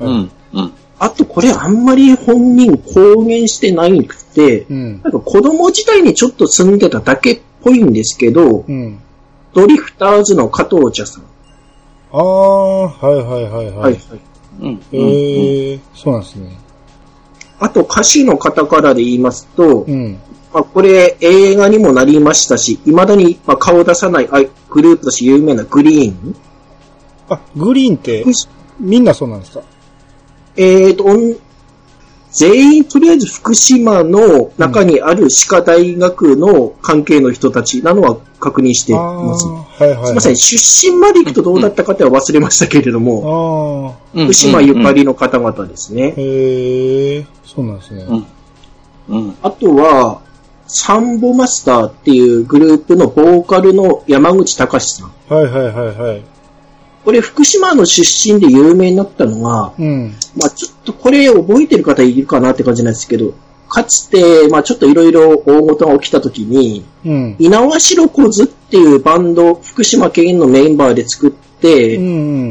Speaker 3: うん。うん。うん。
Speaker 4: あとこれあんまり本人公言してないくて、
Speaker 1: うん。
Speaker 4: なんか子供時代にちょっと住んでただけっぽいんですけど、
Speaker 1: うん。
Speaker 4: ドリフターズの加藤茶さん。
Speaker 1: ああ、はいはいはいは。
Speaker 4: はいい。
Speaker 3: うん。
Speaker 1: ええそうなんですね。
Speaker 4: あと歌手の方からで言いますと、
Speaker 1: うん。
Speaker 4: まあ、これ映画にもなりましたし、未だにまあ顔出さないあグループとして有名なグリーン。
Speaker 1: あ、グリーンって、みんなそうなんですか？
Speaker 4: えーと、全員とりあえず福島の中にある歯科大学の関係の人たちなのは確認してい
Speaker 1: あ
Speaker 4: ます。
Speaker 1: あ、はいはい。
Speaker 4: すみません、出身まで行くとどうだったかっては忘れましたけれども、福島ゆかりの方々ですね。
Speaker 1: へえ、そうなんですね。
Speaker 3: うん。うん。
Speaker 4: あとは、サンボマスターっていうグループのボーカルの山口隆さん。
Speaker 1: はいはいはいはい。
Speaker 4: これ福島の出身で有名になったのが、
Speaker 1: うん。
Speaker 4: まあちょっとこれ覚えてる方いるかなって感じなんですけど、かつて、まあちょっといろいろ大事が起きた時に、
Speaker 1: うん。
Speaker 4: 稲葉白小津っていうバンド、福島県のメンバーで作って、
Speaker 1: うんう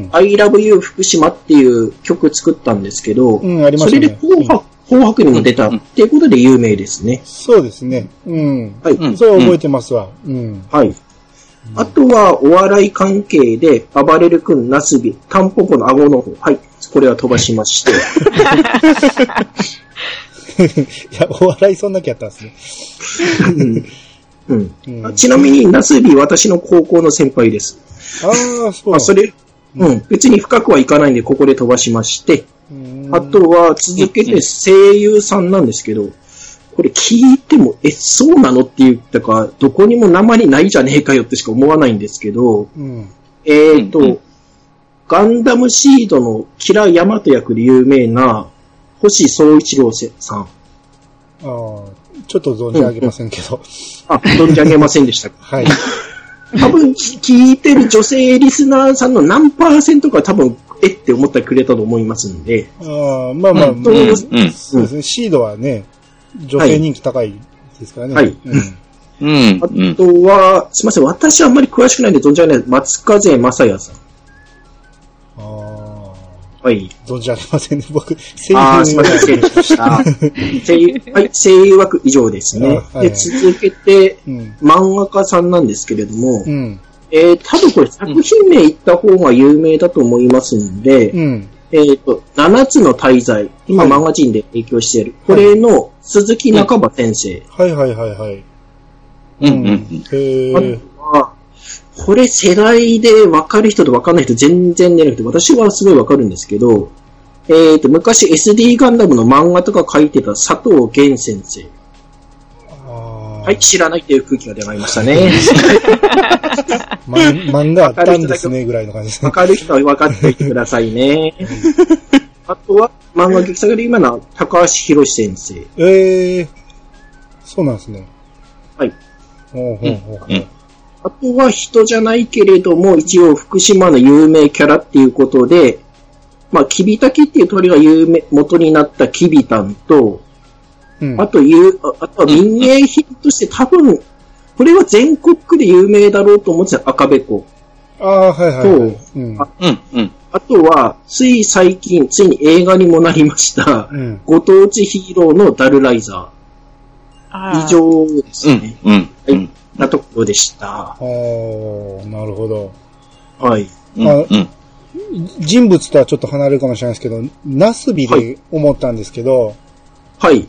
Speaker 1: ん。
Speaker 4: I love you 福島っていう曲作ったんですけど、
Speaker 1: うん、ありま
Speaker 4: それ。で紅白,、紅白にも出たっていうことで有名ですね。
Speaker 1: そうですね。うん。
Speaker 4: はい。
Speaker 3: うん
Speaker 1: それは覚えてますわ。うん。
Speaker 4: はい。あとは、お笑い関係で、暴れる君、なすび、タンポポの顎の方。はい。これは飛ばしまして。
Speaker 1: いや、お笑いそんだけやったんですね。
Speaker 4: うん
Speaker 1: うん
Speaker 4: ちなみに、なすび、私の高校の先輩です。
Speaker 1: ああ、そう
Speaker 4: まあ、それ、うん、別に深くはいかないんで、ここで飛ばしまして。
Speaker 1: うん
Speaker 4: あとは、続けて声優さんなんですけど、これ聞いても、え、そうなのって言ったか、どこにも鉛ないじゃねえかよってしか思わないんですけど、
Speaker 1: うん。
Speaker 4: えーと、
Speaker 3: うんうん
Speaker 4: ガンダムシードのキラヤマト役で有名な、星総一郎さん。
Speaker 1: ああ、ちょっと存じ上げませんけど。
Speaker 4: あ、存じ上げませんでした。
Speaker 1: はい。
Speaker 4: 多分、聞いてる女性リスナーさんの何パーセントか多分、えって思ってくれたと思いますんで、
Speaker 1: ああ、まあまあ、
Speaker 3: うん
Speaker 4: うん
Speaker 1: そうですね。シードはね、女性人気高いですからね。
Speaker 4: はい
Speaker 1: うん
Speaker 3: うん。
Speaker 4: あ
Speaker 3: うん。
Speaker 4: とは、すみません、私はあんまり詳しくないんで存じ上げない松風正也さん。
Speaker 1: ああ、
Speaker 4: はい。
Speaker 1: 存じ上げませんね。僕、声
Speaker 4: ああ、すみません、失
Speaker 1: 優
Speaker 4: 礼しました。声優、はい、声優枠以上ですね。
Speaker 1: あはい
Speaker 4: で、続けて、
Speaker 1: うん。
Speaker 4: 漫画家さんなんですけれども、
Speaker 1: うん。
Speaker 4: えー、多分これ作品名言った方が有名だと思いますんで、
Speaker 1: うん。
Speaker 4: えっ、と、七つの大罪、今、
Speaker 1: はい
Speaker 4: マガジンで影響している、これの鈴木中場先生。
Speaker 1: はいはいはいはい。
Speaker 3: うん。うん。
Speaker 1: へ
Speaker 4: あこれ世代で分かる人と分かんない人全然出なくて、私はすごい分かるんですけど、えっ、と、昔 SD ガンダムの漫画とか書いてた佐藤源先生。はい、知らないという空気が出まいりましたね。
Speaker 1: ま漫画あったんですね、ぐらいの感じですね
Speaker 4: 分。かる人は分かっておいてくださいね。あとは、漫画劇作で今の高橋博先生。
Speaker 1: ええそうなんですね。
Speaker 4: はい。
Speaker 1: ほうほうほうほう。
Speaker 3: うん
Speaker 4: あとは人じゃないけれども、一応福島の有名キャラっていうことで、まあ、キビタキっていう鳥が有名、元になったキビタンと、
Speaker 1: うん
Speaker 4: あという、ああとは民芸品として多分、これは全国区で有名だろうと思ってた赤べこ。
Speaker 1: ああ、はいはいはい。
Speaker 4: そう
Speaker 1: うん。
Speaker 4: あ
Speaker 3: うん。うん。
Speaker 4: あとは、つい最近、ついに映画にもなりました、
Speaker 1: うん。
Speaker 4: ご当地ヒーローのダルライザー。
Speaker 2: あー
Speaker 4: 以上です
Speaker 3: うん
Speaker 4: ね。。
Speaker 3: うん。
Speaker 4: はい。なところでした。
Speaker 1: ああ、なるほど。
Speaker 4: はい。
Speaker 3: うん。
Speaker 1: あ
Speaker 3: うん。
Speaker 1: 人物とはちょっと離れるかもしれないですけど、ナスビで思ったんですけど、
Speaker 4: はい。
Speaker 3: はい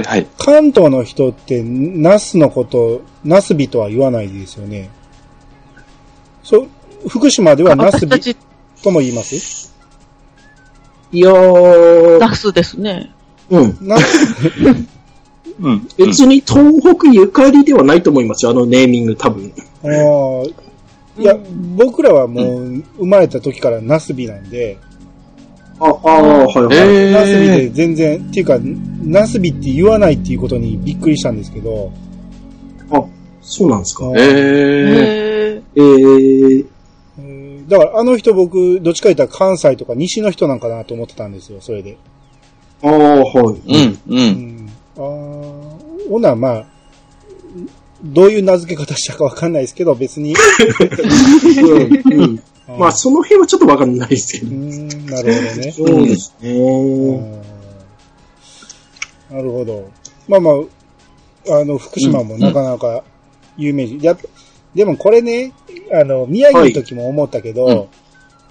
Speaker 3: はい。
Speaker 1: 関東の人ってナスのこと、ナスビとは言わないですよね。そう、福島ではナスビとも言います？
Speaker 4: いやー、
Speaker 2: ナスですね。
Speaker 4: うん。
Speaker 1: ナ
Speaker 3: うん。
Speaker 4: 別に東北ゆかりではないと思いますよ、あのネーミング多分。
Speaker 1: あーいや、僕らはもう生まれた時からナスビなんで、
Speaker 4: あ、ああ、はいはい。
Speaker 3: えー
Speaker 1: ナスビで全然、っていうか、ナスビって言わないっていうことにびっくりしたんですけど、
Speaker 4: あ、そうなんですか？
Speaker 1: あ
Speaker 3: ええ。
Speaker 2: へ
Speaker 4: えー、
Speaker 1: えーだからあの人僕、どっちか言ったら関西とか西の人なんかなと思ってたんですよ、それで。
Speaker 4: ああ、はい。
Speaker 3: うん。う。
Speaker 1: うんん。ああ、ほな、まあ、どういう名付け方したかわかんないですけど、別に。
Speaker 4: うんうんまあ、その辺はちょっとわかんないですけど。
Speaker 1: うーん、なるほどね。
Speaker 4: そうですね。
Speaker 1: うんなるほど。まあまあ、あの、福島もなかなか有名人。やっぱでもこれね、あの、宮城の時も思ったけど、
Speaker 3: はい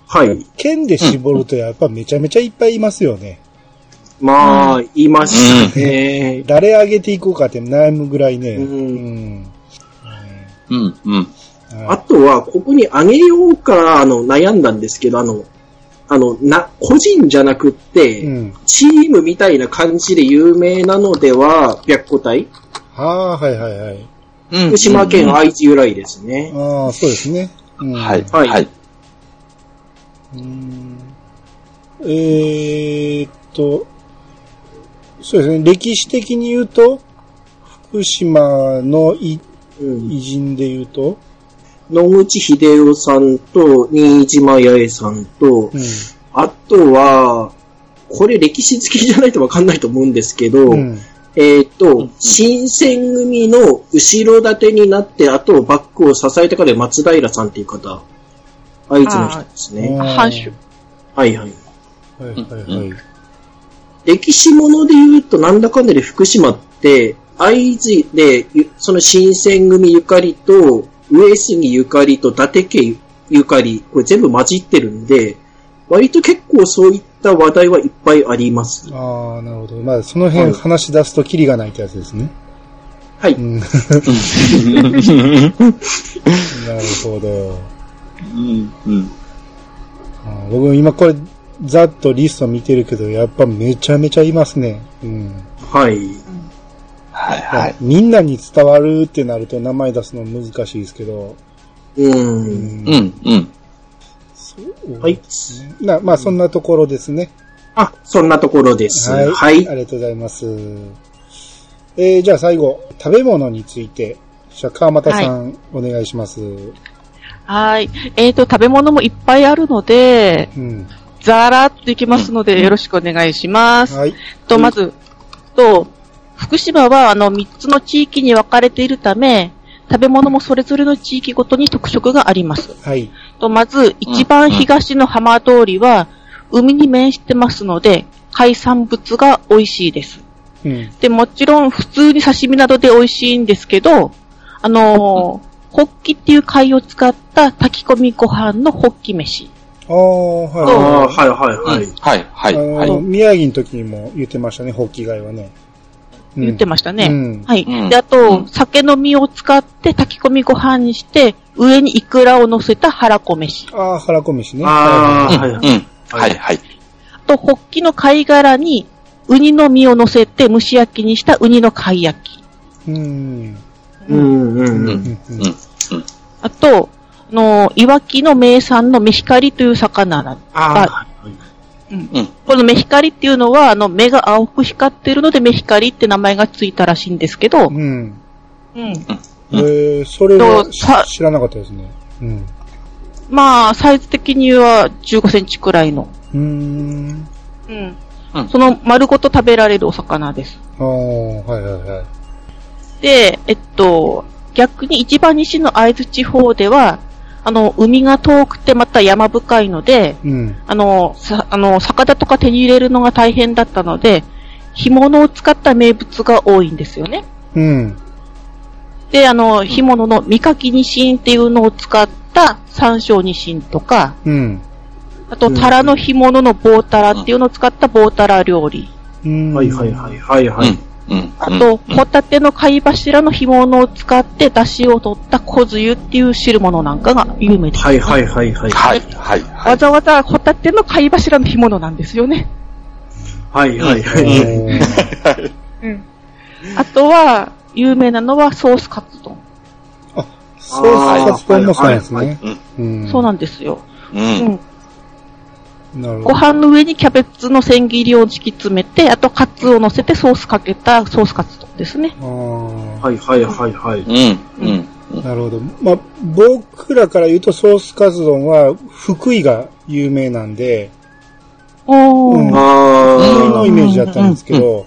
Speaker 4: はい。
Speaker 1: 県で絞るとやっぱめちゃめちゃいっぱいいますよね。
Speaker 4: まあ、いましたね。
Speaker 1: 誰上げていこうかって悩むぐらいね。
Speaker 4: うん
Speaker 1: うん
Speaker 3: うん。うん。
Speaker 4: あとは、ここにあげようか、あの、悩んだんですけど、あの、あの、な、個人じゃなくって、
Speaker 1: うん。
Speaker 4: チームみたいな感じで有名なのでは、白虎隊？
Speaker 1: はあ、はいはいはい。
Speaker 3: うん。
Speaker 4: 福島県愛知由来ですね。
Speaker 1: ああ、そうですね。うん
Speaker 3: はい。
Speaker 4: はい
Speaker 3: はい。
Speaker 1: うんえーっと、そうですね。歴史的に言うと、福島のい
Speaker 4: うん、
Speaker 1: 偉人で言うと、
Speaker 4: 野口秀夫さんと、新島八重さんと、
Speaker 1: うん。
Speaker 4: あとは、これ歴史好きじゃないとわかんないと思うんですけど、
Speaker 1: うん。
Speaker 4: えっ、と、新選組の後ろ盾になって、あとバックを支えた方で松平さんっていう方。愛知の人ですね。
Speaker 2: 藩主。
Speaker 4: はいはい。
Speaker 1: はいはいはい。
Speaker 4: 歴史もので言うと、なんだかんだで福島って、会津で、ゆその新選組ゆかりと、上杉ゆかりと伊達家ゆかり、これ全部混じってるんで、割と結構そういった話題はいっぱいあります。
Speaker 1: ああ、なるほど。まあ、その辺話し出すとキリがないってやつですね。
Speaker 4: はい。
Speaker 1: うん。なるほど。
Speaker 3: うん。うん。
Speaker 1: あー僕今これ、ざっとリスト見てるけど、やっぱめちゃめちゃいますね。うん。
Speaker 4: はい。
Speaker 3: はいはい。
Speaker 1: みんなに伝わるってなると名前出すの難しいですけど。
Speaker 4: う。
Speaker 1: うんん
Speaker 3: うん。うん。
Speaker 1: そう
Speaker 4: はい。
Speaker 1: なまあ、そんなところですね。
Speaker 4: あ、そんなところです。
Speaker 1: はい。
Speaker 4: はい。
Speaker 1: ありがとうございます。えー、じゃあ最後、食べ物について、じゃあ川又さん、お願いします。
Speaker 2: はい。えっ、と、食べ物もいっぱいあるので、
Speaker 1: うん。
Speaker 2: ざーらっといきますので、よろしくお願いします。
Speaker 1: はい。
Speaker 2: と、まず、と、福島はあの3つの地域に分かれているため、食べ物もそれぞれの地域ごとに特色があります。
Speaker 1: はい。
Speaker 2: と、まず、一番東の浜通りは、海に面してますので、海産物が美味しいです。
Speaker 1: うん。
Speaker 2: で、もちろん普通に刺身などで美味しいんですけど、あのーホッキっていう貝を使った炊き込みご飯のホッキ飯。
Speaker 1: ああ、はい。
Speaker 4: ああ、はいはいはい。
Speaker 3: はい、はい、はい。
Speaker 1: あの宮城の時にも言ってましたね、ホッキ貝はね。うん
Speaker 2: 言ってましたね。
Speaker 1: うん
Speaker 2: はい。
Speaker 3: うん
Speaker 2: で、あと、
Speaker 3: うん
Speaker 2: 酒の実を使って炊き込みご飯にして、上にイクラを乗せた腹こ飯。
Speaker 1: ああ、腹こ飯ね。
Speaker 4: ああ、
Speaker 3: うん、
Speaker 4: はいはい。
Speaker 3: うん。はい、はい。
Speaker 2: あと、ホッキの貝殻に、ウニの実を乗せて蒸し焼きにしたウニの貝焼き。
Speaker 1: い。うん。
Speaker 4: うんうん
Speaker 3: う、
Speaker 4: うんん。
Speaker 1: うん
Speaker 3: うん。
Speaker 2: あと、あの、いわきの名産のメヒカリという魚このメヒカリっていうのは、あの、目が青く光ってるのでメヒカリって名前がついたらしいんですけど、
Speaker 1: うん。
Speaker 2: うん。
Speaker 1: えー、それは知らなかったですね。うん。
Speaker 2: まあ、サイズ的には15センチくらいの。
Speaker 1: うーん。
Speaker 2: うん。
Speaker 3: うん
Speaker 2: その丸ごと食べられるお魚です。
Speaker 1: ああ、はいはいはい。
Speaker 2: で、えっと、逆に一番西の会津地方では、あの、海が遠くてまた山深いので、
Speaker 1: うん。
Speaker 2: あの、さ、あの、魚とか手に入れるのが大変だったので、干物を使った名物が多いんですよね。
Speaker 1: うん。
Speaker 2: で、あの、干物の三かきニシンっていうのを使った山椒ニシンとか、
Speaker 1: うん。
Speaker 2: あと、
Speaker 4: うん
Speaker 2: タラの干物の棒タラっていうのを使った棒タラ料理。
Speaker 1: うん。
Speaker 4: はいはいはいはいは
Speaker 3: うん
Speaker 4: い。。
Speaker 3: うん。
Speaker 2: あと、ホタテの貝柱の干物を使って出汁を取った小つゆっていう汁物なんかが有名です。
Speaker 4: はいはいはいはい。
Speaker 3: はい、はい、はい。
Speaker 2: わざわざホタテの貝柱の干物なんですよね。
Speaker 4: はいはいは
Speaker 1: お
Speaker 4: い。
Speaker 1: ー
Speaker 2: うん。あとは、有名なのはソースカツ丼。
Speaker 1: ソースカツ丼もそうです
Speaker 4: はい
Speaker 1: ね。
Speaker 2: そうなんですよ。
Speaker 3: う。
Speaker 2: うんん。ご。飯の上にキャベツの千切りを敷き詰めて、あとカツを乗せてソースかけたソースカツ丼ですね。
Speaker 1: ああ、
Speaker 4: はいはいはいはい。
Speaker 3: うん。うん。うん。
Speaker 1: なるほど。まあ、僕らから言うとソースカツ丼は福井が有名なんで、
Speaker 2: おー。
Speaker 1: うん
Speaker 4: あ
Speaker 1: 福井
Speaker 4: あ
Speaker 1: のイメージだったんですけど、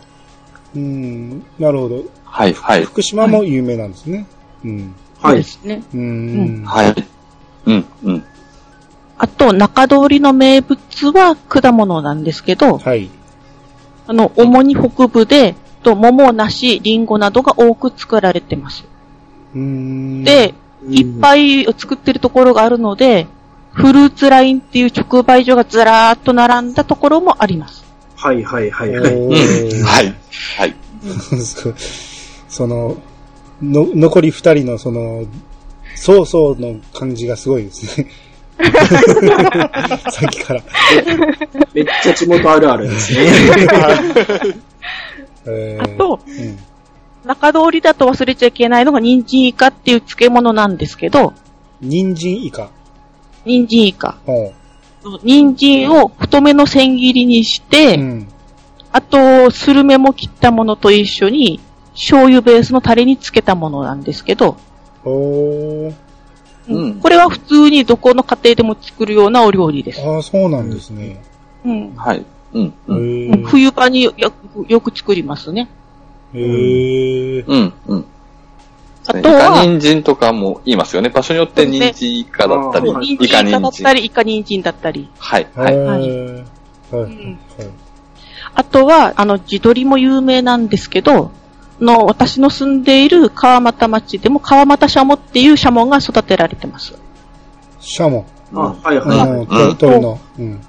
Speaker 1: うん、なるほど。
Speaker 3: はい、はい。
Speaker 1: 福島も有名なんですね。うん。
Speaker 4: はい
Speaker 2: で。すね。
Speaker 1: うん。
Speaker 3: はい。うん、うん。
Speaker 2: あと、中通りの名物は果物なんですけど、
Speaker 1: はい。
Speaker 2: あの、主に北部で、と桃、梨、リンゴなどが多く作られてます。
Speaker 1: うん。
Speaker 2: で、いっぱい作ってるところがあるので、フルーツラインっていう直売所がずらーっと並んだところもあります。
Speaker 4: はいはいはい
Speaker 1: お
Speaker 4: はい。
Speaker 3: はい。はい。
Speaker 1: そ その、の、残り二人のその、そうそうの感じがすごいですね。さっきから。
Speaker 4: めっちゃ地元あるあるですね。
Speaker 1: えー
Speaker 2: あと、
Speaker 1: うん。
Speaker 2: 中通りだと忘れちゃいけないのが人参イカっていう漬物なんですけど、
Speaker 1: 人参イカ。
Speaker 2: 人参イカ。人参を太めの千切りにして、
Speaker 1: うん。
Speaker 2: あと、スルメも切ったものと一緒に、醤油ベースのタレにつけたものなんですけど、
Speaker 1: おー。
Speaker 3: うん
Speaker 2: これは普通にどこの家庭でも作るようなお料理です。
Speaker 1: ああ、そうなんですね。
Speaker 2: うん
Speaker 3: はい。うん、
Speaker 1: へ
Speaker 3: うん。
Speaker 1: ー
Speaker 2: 冬場によくよく作りますね。
Speaker 1: へー
Speaker 3: うん、うん。
Speaker 2: あとは
Speaker 3: イカ人参とかも言いますよね。場所によって人参イカだったりイカ人参。
Speaker 2: ったり、イカ人参だったり。
Speaker 3: はい、はい。
Speaker 1: はい。はい。
Speaker 2: んあとは、あの、地鶏も有名なんですけど、の、私の住んでいる川俣町でも川俣シャモっていうシャモが育てられてます。
Speaker 1: シャモ。
Speaker 4: あはい
Speaker 1: うん、
Speaker 4: はい。
Speaker 1: と鳥の。うん。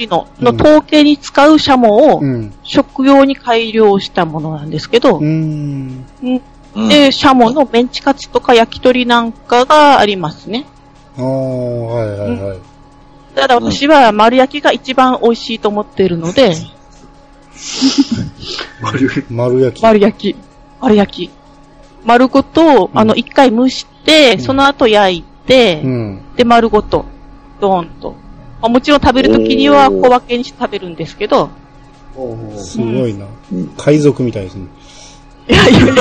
Speaker 2: の、
Speaker 1: うん
Speaker 2: の統計に使うシャモを
Speaker 1: うん。
Speaker 2: 食用に改良したものなんですけど
Speaker 1: う、ん。
Speaker 3: うん
Speaker 2: で、シャモのメンチカツとか焼き鳥なんかがありますね。
Speaker 1: ああ、はいはいはい。
Speaker 2: ただ私は丸焼きが一番美味しいと思っているので、
Speaker 1: 丸焼き。
Speaker 2: 丸焼き。丸焼き。丸ごと、あの、一回蒸して、
Speaker 1: ん
Speaker 2: その後焼いて、
Speaker 1: うん。
Speaker 2: で、丸ごと、ドーンと。まあもちろん食べるときには小分けにして食べるんですけど、
Speaker 1: すごいな。海賊みたいですね。
Speaker 2: いやいやいやい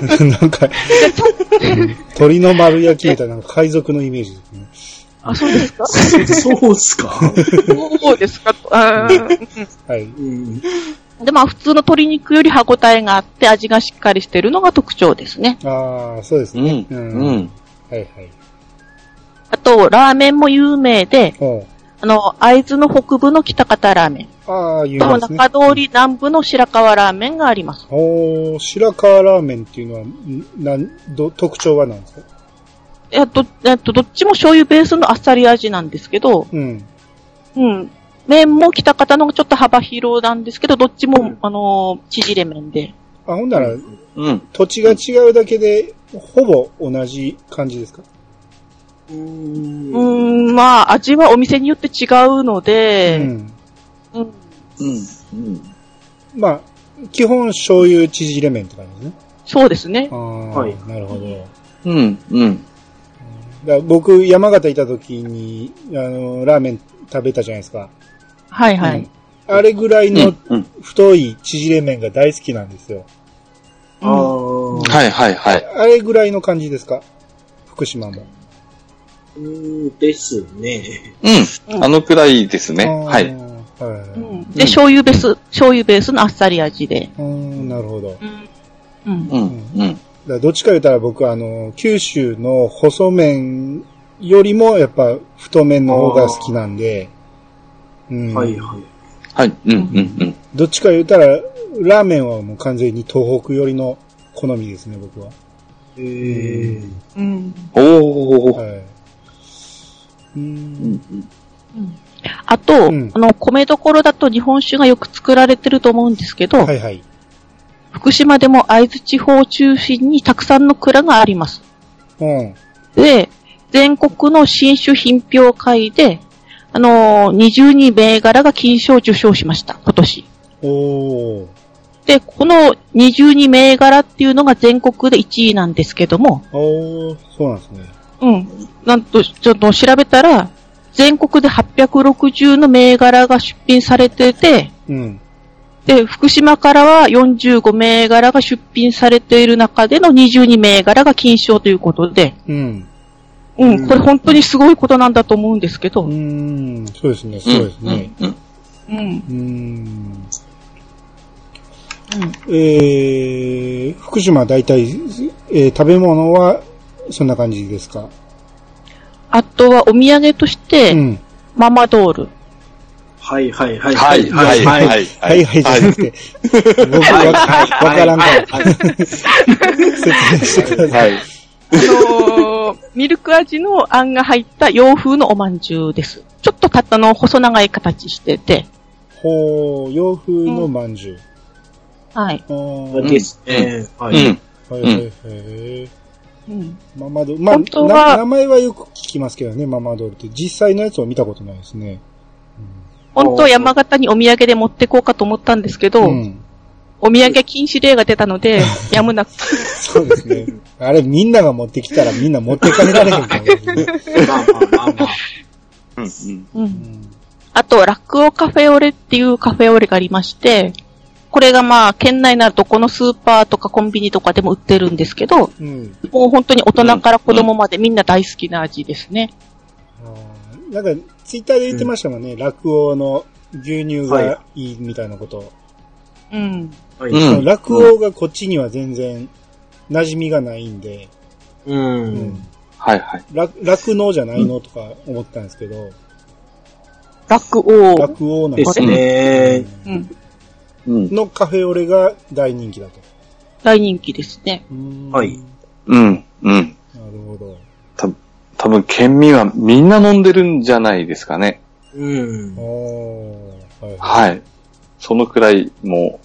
Speaker 2: や
Speaker 1: なんか、鳥の丸焼きみたいな海賊のイメージですね。
Speaker 2: あ、そうですか？
Speaker 4: そうっすか？
Speaker 2: そうですか？あー
Speaker 1: はい。
Speaker 4: うん。
Speaker 2: で、まあ普通の鶏肉より歯応えがあって味がしっかりしてるのが特徴ですね。
Speaker 1: ああ、そうです
Speaker 3: うん
Speaker 1: ね。。
Speaker 3: うん。
Speaker 1: はいはい。
Speaker 2: あと、ラーメンも有名で、あの、会津の北部の北方ラーメン
Speaker 1: ああ、有
Speaker 2: と
Speaker 1: 名ですね。
Speaker 2: 中通り南部の白川ラーメンがあります。
Speaker 1: おー白川ラーメンっていうのは、んなん、ど、特徴は何ですか
Speaker 2: えっと、えっと、どっちも醤油ベースのあっさり味なんですけど、
Speaker 1: うん。
Speaker 2: うん。麺も北方のちょっと幅広なんですけど、どっちも、あのー縮れ麺で。
Speaker 1: あ、ほんなら、
Speaker 3: うん。
Speaker 1: 土地が違うだけで、ほぼ同じ感じですか？
Speaker 4: うー。
Speaker 2: うんまあ、味はお店によって違うの
Speaker 1: う
Speaker 2: で、
Speaker 1: ん。
Speaker 2: うん。
Speaker 3: うん。うん。
Speaker 1: まあ、基本醤油縮れ麺って感じですね。
Speaker 2: そうですね
Speaker 1: あ。あ、
Speaker 4: はい
Speaker 1: なるほど。
Speaker 3: うん。うん。
Speaker 1: だ僕、山形いた時に、あの、ラーメン食べたじゃないですか。
Speaker 2: はいはい。
Speaker 1: うんあれぐらいの
Speaker 3: うん。うん。
Speaker 1: 太い縮れ麺が大好きなんですよ。
Speaker 4: あー
Speaker 3: はいはいはい。
Speaker 1: あれぐらいの感じですか？福島も。
Speaker 4: うーんですね。
Speaker 3: うん。あのくらいですね。はい。
Speaker 1: はい。
Speaker 2: うんで、醤油ベース、醤油ベースのあっさり味で。
Speaker 1: うん、なるほど。
Speaker 2: うん。
Speaker 3: うん。うん。
Speaker 1: らどっちか言ったら僕あの、九州の細麺よりもやっぱ太麺の方が好きなんで、うん、
Speaker 4: はいはい。
Speaker 3: はい。うん。うん。うん。
Speaker 1: どっちか言ったら、ラーメンはもう完全に東北寄りの好みですね、僕は。
Speaker 4: えー。
Speaker 2: うん。
Speaker 3: おー。
Speaker 1: はい。う
Speaker 3: うんん。
Speaker 2: あと、
Speaker 1: うん
Speaker 2: あの、米どころだと日本酒がよく作られてると思うんですけど、
Speaker 1: はいはい。
Speaker 2: 福島でも会津地方を中心にたくさんの蔵があります。
Speaker 1: うん。
Speaker 2: で、全国の新酒品評会で、あのー、22銘柄が金賞を受賞しました、今年。
Speaker 1: おー。
Speaker 2: で、この22銘柄っていうのが全国で1位なんですけども、
Speaker 1: おー、そうなんですね。
Speaker 2: うん。なんと、ちょっと調べたら、全国で860の銘柄が出品されてて、
Speaker 1: うん。
Speaker 2: で、福島からは45銘柄が出品されている中での22銘柄が金賞ということで、
Speaker 1: うん。
Speaker 2: うん、これ本当にすごいことなんだと思うんですけど、
Speaker 1: うーん、そうですね、そうですね。
Speaker 3: うん。
Speaker 2: うん。
Speaker 1: うーん。えー、福島は大体、えー食べ物はそんな感じですか？
Speaker 2: あとはお土産として、
Speaker 1: うん。
Speaker 2: ママドール。
Speaker 4: はいはいはい。
Speaker 3: はい。はい。はい。
Speaker 1: はいはいじゃなくて、僕わわからんから、説明してください。
Speaker 3: はい。
Speaker 2: あのーミルク味のあんが入った洋風のおまんじゅうです。ちょっとたったの細長い形してて、
Speaker 1: ほう、洋風のまんじゅう。
Speaker 2: はい。
Speaker 4: ですね。は
Speaker 3: うん。
Speaker 4: い。
Speaker 1: はいはいはい。
Speaker 2: うん、
Speaker 1: ママドール。まあ、
Speaker 2: 本当は
Speaker 1: な名前はよく聞きますけどね、ママドールって。実際のやつを見たことないですね。
Speaker 2: 本当は山形にお土産で持ってこうかと思ったんですけど、
Speaker 1: うん。
Speaker 2: お土産禁止令が出たので、やむなく。
Speaker 1: そうですね。あれ、みんなが持ってきたらみんな持ってかれられへんと思うんですね。
Speaker 4: まあまあまあまあ。
Speaker 3: うん。
Speaker 2: うん
Speaker 1: うん
Speaker 2: あと、ラクオカフェオレっていうカフェオレがありまして、これがまあ、県内になるとこのスーパーとかコンビニとかでも売ってるんですけど、
Speaker 1: うん。
Speaker 2: もう本当に大人から子供までみんな大好きな味ですね。
Speaker 1: あーなんか、ツイッターで言ってましたもんね。落王の牛乳がいいみたいなこと。
Speaker 2: うん。
Speaker 4: はい。
Speaker 3: うん
Speaker 1: 落王がこっちには全然馴染みがないんで、
Speaker 4: う。
Speaker 1: うんん。
Speaker 3: はい。はい。
Speaker 1: 落落農じゃないのとか思ったんですけど、
Speaker 2: ラクオー。
Speaker 1: 落王なん
Speaker 4: ですね。
Speaker 2: うん。
Speaker 3: うん。
Speaker 1: のカフェオレが大人気だと。
Speaker 2: 大人気ですね。
Speaker 4: はい
Speaker 3: うん。うん。
Speaker 1: なるほど。
Speaker 3: た多分県民はみんな飲んでるんじゃないですかね。
Speaker 4: うん。
Speaker 1: はい。
Speaker 3: はい。そのくらいも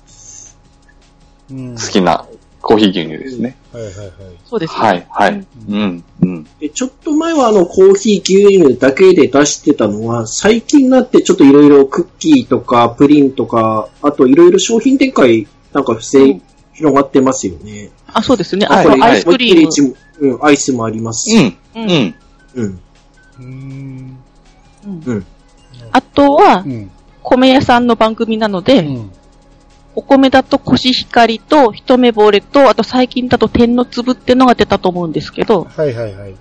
Speaker 1: う
Speaker 3: 好きなコーヒー牛乳ですね。
Speaker 1: はいはいはい。
Speaker 2: そうですね。
Speaker 3: はい。はい。
Speaker 2: うん
Speaker 3: うん。うん。
Speaker 4: でちょっと前はあのコーヒー牛乳だけで出してたのは、最近になってちょっといろいろクッキーとかプリンとか、あといろいろ商品展開なんか不正
Speaker 2: うん
Speaker 4: 広がってますよね。
Speaker 2: あ、そうですね。
Speaker 3: はい
Speaker 2: あと、アイスクリーム。
Speaker 4: アイスもありますし。
Speaker 3: うん。
Speaker 2: う
Speaker 3: うんん。
Speaker 4: うん。
Speaker 1: うーん。
Speaker 2: うん
Speaker 4: うん。
Speaker 2: あとは
Speaker 1: う、ん。
Speaker 2: 米屋さんの番組なので、
Speaker 1: うん。
Speaker 2: お米だとコシヒカリと一目惚れと、あと最近だと天の粒ってのが出たと思うんですけど、
Speaker 1: はいはいはい。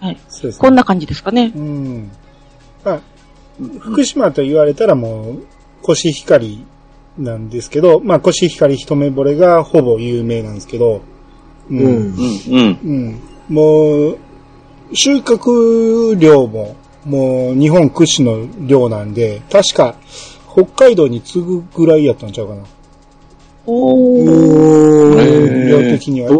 Speaker 2: はい。
Speaker 1: そうですね。
Speaker 2: こんな感じですかね。
Speaker 1: うん。まあ、福島と言われたらもう、コシヒカリなんですけど、まあ、コシヒカリ一目惚れがほぼ有名なんですけど、う
Speaker 4: うん。
Speaker 3: うん、うん。
Speaker 1: うん。もう、収穫量も、もう日本屈指の量なんで、確か北海道に次ぐぐらいやったんちゃうかな。
Speaker 2: おー。
Speaker 1: 量的には。